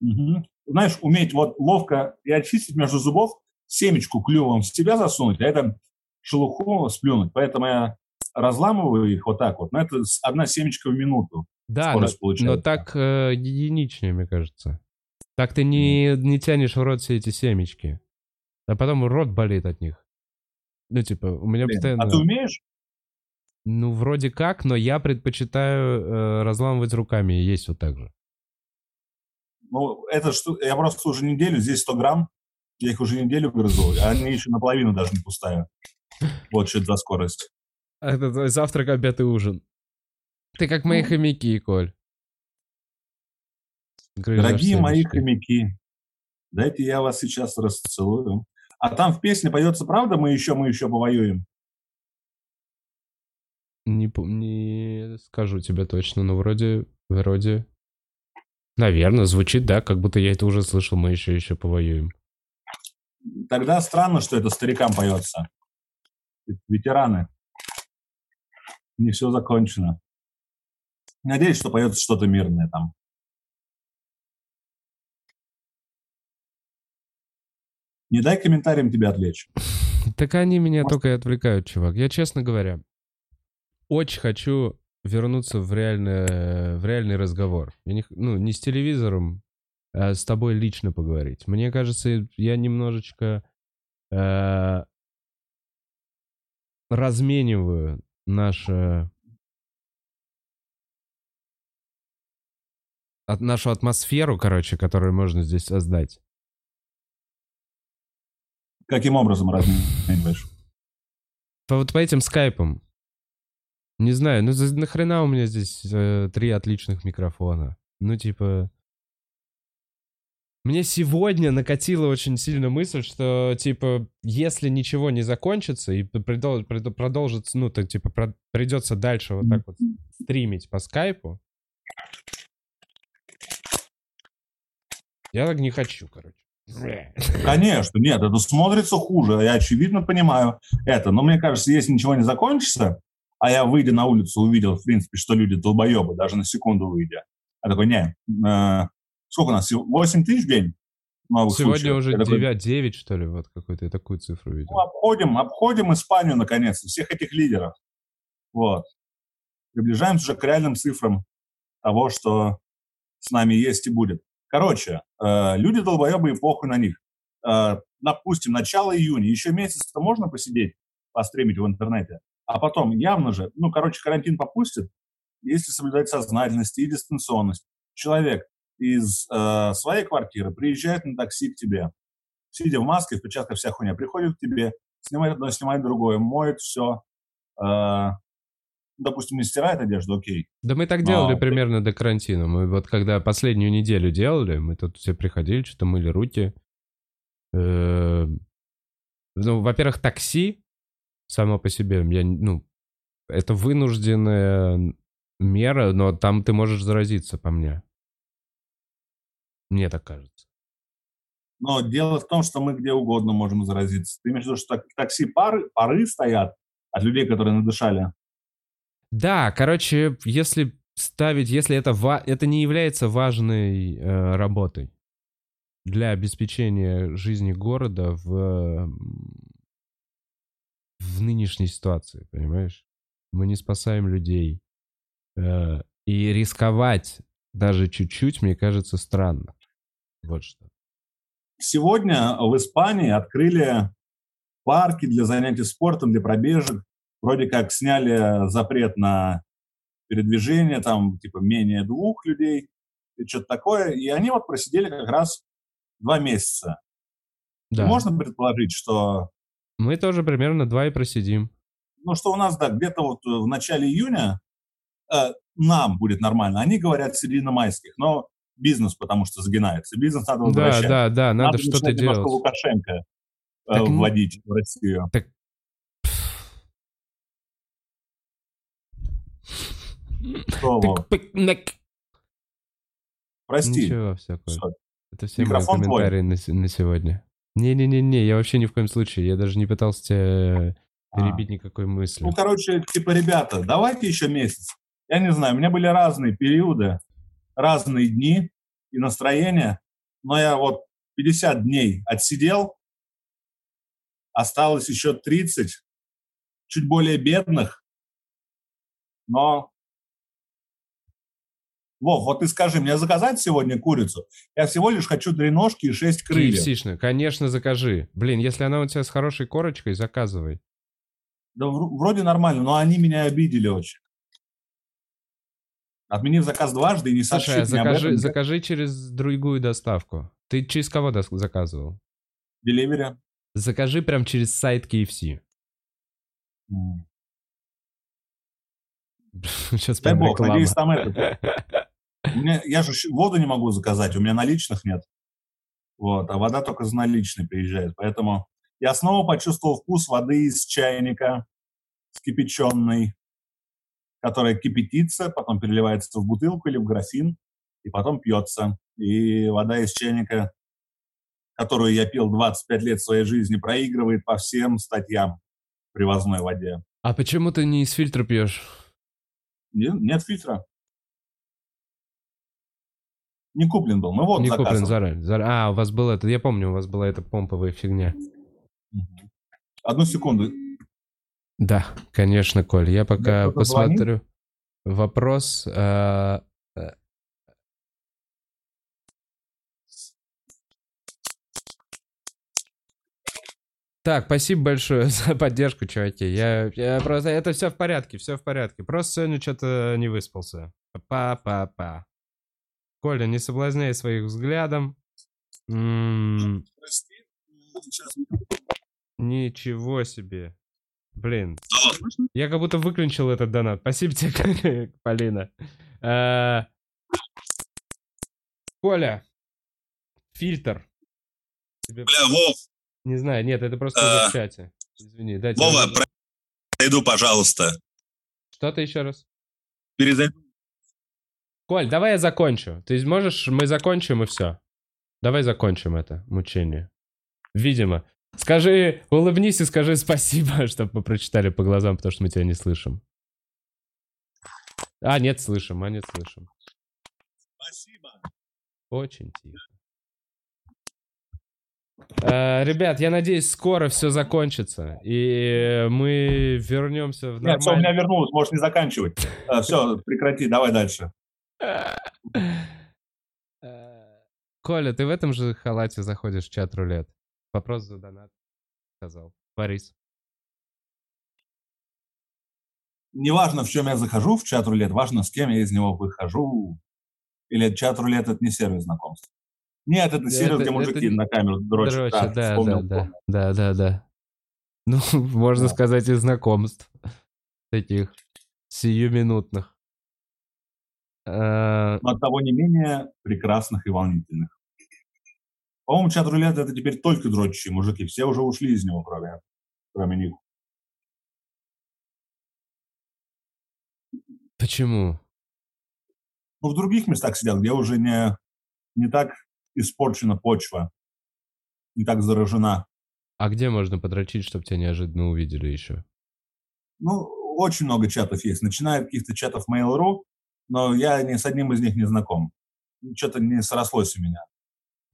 Мгм. Знаешь, уметь вот ловко и очистить между зубов, семечку клювом в себя засунуть, а это шелуху сплюнуть. Поэтому я разламываю их вот так вот. Но это одна семечка в минуту. Да, но, Скорость но получается. так э, единичнее, мне кажется. Так ты не, не тянешь в рот все эти семечки. А потом рот болит от них. Ну, типа, у меня Блин, постоянно... А ты умеешь? Ну, вроде как, но я предпочитаю э, разламывать руками и есть вот так же. Ну, это что, я просто уже неделю, здесь 100 грамм, я их уже неделю грызу, а они еще наполовину даже не пустая. Вот что это за скорость. Это твой завтрак, обед и ужин. Ты как мои Ну. хомяки, Коль. Грызешь Дорогие мои хомяки, дайте я вас сейчас расцелую. А там в песне поется правда «Мы еще, мы еще повоюем». Не, не скажу тебе точно, но вроде, вроде... Наверное, звучит, да, как будто я это уже слышал, мы еще еще повоюем. Тогда странно, что это старикам поется. Ветераны. Не все закончено. Надеюсь, что поется что-то мирное там. Не дай комментариям тебя отвлечь. Так они меня Может- только и отвлекают, чувак. Я, честно говоря, очень хочу вернуться в, реальный, в реальный разговор. Я не, ну, не с телевизором, а с тобой лично поговорить. Мне кажется, я немножечко э, размениваю наше... От, нашу атмосферу, короче, которую можно здесь создать. Каким образом размениваешь? По, вот по этим скайпам. Не знаю, ну за- нахрена у меня здесь э, три отличных микрофона? Ну, типа... Мне сегодня накатила очень сильно мысль, что, типа, если ничего не закончится и придол- прид- продолжится, ну, то, типа, про- придется дальше вот так вот стримить по скайпу, я так не хочу, короче. Конечно, нет, это смотрится хуже. Я очевидно понимаю это. Но мне кажется, если ничего не закончится, а я, выйдя на улицу, увидел, в принципе, что люди долбоебы, даже на секунду выйдя. Я такой, не, э, сколько у нас? 8 тысяч в день? новых Сегодня случаев. уже Я такой, 9, 9, что ли, вот какой-то, я такую цифру видел. Ну, обходим, обходим Испанию, наконец, всех этих лидеров. Вот. Приближаемся уже к реальным цифрам того, что с нами есть и будет. Короче, э, люди долбоебы и похуй на них. Э, допустим, начало июня, еще месяц-то можно посидеть, постримить в интернете. А потом явно же, ну, короче, карантин попустит, если соблюдать сознательность и дистанционность. Человек из э, своей квартиры приезжает на такси к тебе, сидя в маске, в перчатках вся хуйня, приходит к тебе, снимает одно, снимает другое, моет все. Э, допустим, не стирает одежду, окей. Да мы так делали А, примерно до карантина. Мы вот когда последнюю неделю делали, мы тут все приходили, что-то мыли руки. Э, Ну, во-первых, такси само по себе, я, ну, это вынужденная мера, но там ты можешь заразиться по мне. Мне так кажется. Но дело в том, что мы где угодно можем заразиться. Ты имеешь в виду, что такси пары, пары стоят от людей, которые надышали? Да, короче, если ставить, если это, ва- это не является важной э, работой для обеспечения жизни города в, в нынешней ситуации, понимаешь? Мы не спасаем людей. Э, и рисковать даже чуть-чуть, мне кажется, странно. Вот что. Сегодня в Испании открыли парки для занятий спортом, для пробежек. Вроде как сняли запрет на передвижение, там, типа, менее двух людей и что-то такое. И они вот просидели как раз два месяца. Да. Можно предположить, что... Мы тоже примерно два и просидим. Ну, что у нас, да, где-то вот в начале июня э, нам будет нормально. Они говорят середина майских, но бизнес потому что загинается. Бизнес надо возвращать. Да, да, да, надо, надо что-то делать. Лукашенко э, так, вводить в Россию. Так... Что, так, Прости. Ничего, все, Это все Микрофон мои комментарии на, на сегодня. Не-не-не-не, я вообще ни в коем случае. Я даже не пытался тебя а. перебить а. никакой мысли. Ну, короче, типа, ребята, давайте еще месяц. Я не знаю, у меня были разные периоды разные дни и настроения, но я вот 50 дней отсидел, осталось еще 30, чуть более бедных, но... Вов, вот ты скажи, мне заказать сегодня курицу? Я всего лишь хочу три ножки и шесть крыльев. kfc конечно, закажи. Блин, если она у тебя с хорошей корочкой, заказывай. Да вроде нормально, но они меня обидели очень. Отменив заказ дважды и не сообщив Слушай, а закажи, этом, закажи через другую доставку. Ты через кого заказывал? Delivery. Закажи прям через сайт KFC. Mm. Сейчас Дай бог, реклама. надеюсь, там это. меня, я же воду не могу заказать, у меня наличных нет. Вот, а вода только за наличной приезжает. Поэтому я снова почувствовал вкус воды из чайника, скипяченной которая кипятится, потом переливается в бутылку или в графин, и потом пьется. И вода из чайника, которую я пил 25 лет своей жизни, проигрывает по всем статьям привозной воде. А почему ты не из фильтра пьешь? Нет, нет фильтра. Не куплен был, мы вот Не заказывали. куплен заранее. Зар... А, у вас было это, я помню, у вас была эта помповая фигня. Одну секунду. Да, конечно, Коль. Я пока посмотрю. Вопрос. Э, э. Так, спасибо большое за поддержку, чуваки. Я, я просто... Это все в порядке, все в порядке. Просто сегодня что-то не выспался. Па-па-па. Коля, не соблазняй своих взглядом. М -м Ничего себе. Блин. Я как будто выключил этот донат. Спасибо тебе, Полина. А... Коля. Фильтр. Тебе... Бля, Вов. Не знаю, нет, это просто а... в чате. Извини. Да, Вова, тебе... пройду, пожалуйста. Что ты еще раз? Перезайду. Коль, давай я закончу. Ты можешь, мы закончим и все. Давай закончим это мучение. Видимо. Скажи, улыбнись и скажи спасибо, чтобы мы прочитали по глазам, потому что мы тебя не слышим. А, нет, слышим, а нет, слышим. Спасибо. Очень тихо. Uh, ребят, я надеюсь, скоро все закончится, и мы вернемся в нормальный... Нет, все, у меня вернулось, можешь не заканчивать. Uh, все, прекрати, давай дальше. Коля, ты в этом же халате заходишь в чат рулет? Вопрос за донат. Сказал. Борис. Неважно, в чем я захожу в чат рулет, важно, с кем я из него выхожу. Или чат рулет это не сервис знакомств. Нет, это сервис, это, где мужики это... на камеру дрочат. дрочат да, да, да, да, да, да. Ну, можно да. сказать, и знакомств. Таких сиюминутных. А, Но от того не менее прекрасных и волнительных. По-моему, чат рулета это теперь только дрочащие мужики. Все уже ушли из него, кроме, кроме них. Почему? Ну, в других местах сидят, где уже не, не так испорчена почва, не так заражена. А где можно подрочить, чтобы тебя неожиданно увидели еще? Ну, очень много чатов есть. Начиная от каких-то чатов Mail.ru, но я ни с одним из них не знаком. Что-то не срослось у меня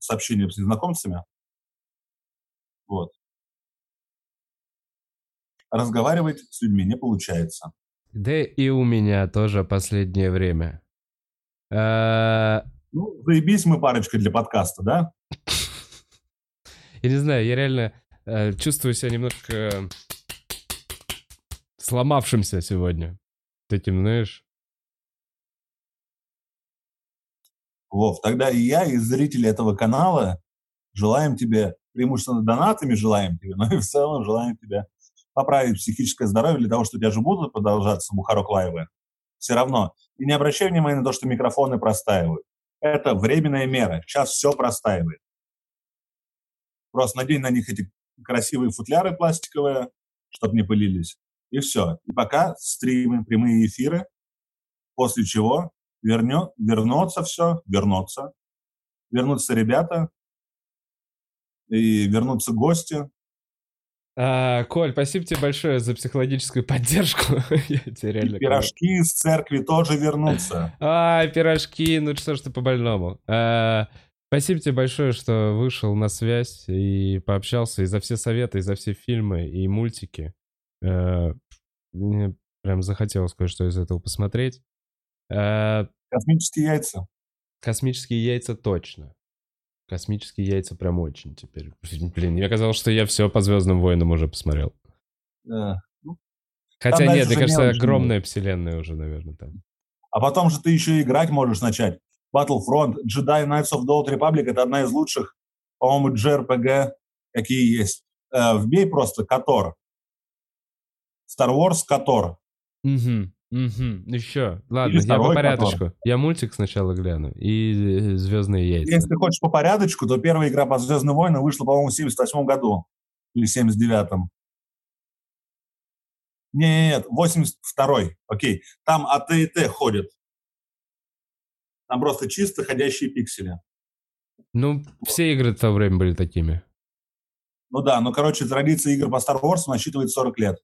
сообщение с незнакомцами. Вот. Разговаривать с людьми не получается. Да и у меня тоже последнее время. А, ну, заебись мы парочка для подкаста, да? Я не знаю, я реально э, чувствую себя немножко сломавшимся сегодня. Таким, знаешь... Вов, тогда и я, и зрители этого канала желаем тебе, преимущественно донатами желаем тебе, но и в целом желаем тебе поправить психическое здоровье для того, что у тебя же будут продолжаться Бухарок лайвы. Все равно. И не обращай внимания на то, что микрофоны простаивают. Это временная мера. Сейчас все простаивает. Просто надень на них эти красивые футляры пластиковые, чтобы не пылились. И все. И пока стримы, прямые эфиры, после чего вернет, вернется все, вернется. Вернутся ребята, и вернутся гости. А, Коль, спасибо тебе большое за психологическую поддержку. Я тебе реально... И пирожки из церкви тоже вернутся. А, пирожки, ну что ж ты по-больному. А, спасибо тебе большое, что вышел на связь и пообщался и за все советы, и за все фильмы и мультики. А, мне прям захотелось кое-что из этого посмотреть. А, космические яйца. Космические яйца точно. Космические яйца прям очень теперь. Блин, мне казалось, что я все по Звездным войнам уже посмотрел. Да. Ну, Хотя нет, мне кажется, огромная вселенная уже, наверное, там. А потом же ты еще играть можешь начать. Battlefront, Jedi Knights of the Old Republic — это одна из лучших, по-моему, JRPG, какие есть. Э, вбей просто Котор. Star Wars Котор. Угу. Угу, еще. Ладно, я по порядочку. Я мультик сначала гляну и э, Звездные яйца. Если ты хочешь по порядочку, то первая игра по Звездным войнам вышла, по-моему, в 78 году или 79-м. Нет, 82-й, окей. Там АТ и Т ходят. Там просто чисто ходящие пиксели. Ну, все игры в то время были такими. Ну да, ну, короче, традиция игр по Star Wars насчитывает 40 лет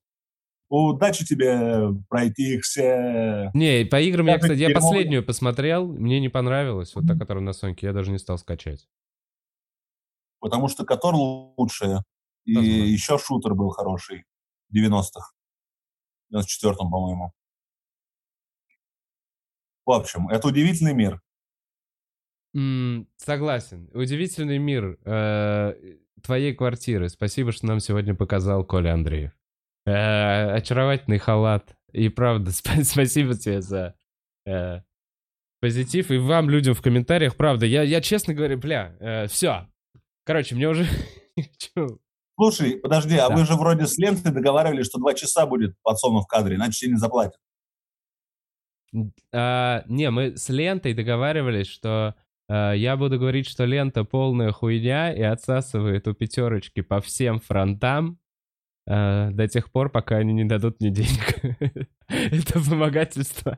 удачи тебе пройти их все. Не, по играм я, кстати, я последнюю посмотрел, мне не понравилось, вот та, которая на Соньке, я даже не стал скачать. Потому что Котор лучшая. И Возможно. еще шутер был хороший. В 90-х. В 94-м, по-моему. В общем, это удивительный мир. Mm, согласен. Удивительный мир э, твоей квартиры. Спасибо, что нам сегодня показал Коля Андреев. Э, очаровательный халат. И правда, спасибо тебе за э, позитив. И вам, людям в комментариях, правда, я, я честно говорю, бля, э, все. Короче, мне уже... Слушай, подожди, а вы же вроде с лентой договаривались, что два часа будет подсону в кадре, иначе тебе не заплатят. А, не, мы с лентой договаривались, что а, я буду говорить, что лента полная хуйня и отсасывает у пятерочки по всем фронтам, э, до тех пор, пока они не дадут мне денег. Это вымогательство.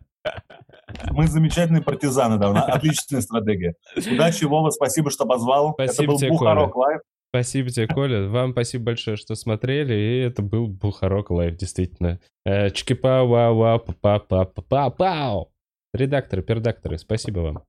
Мы замечательные партизаны, да, отличная стратегия. Удачи, Вова, спасибо, что позвал. Спасибо это был тебе, Бухарог Коля. Лайв. Спасибо тебе, Коля. Вам спасибо большое, что смотрели, и это был Бухарог Лайв, действительно. Э, чики-пау, вау, вау, па па па па пау Редакторы, передакторы, спасибо вам.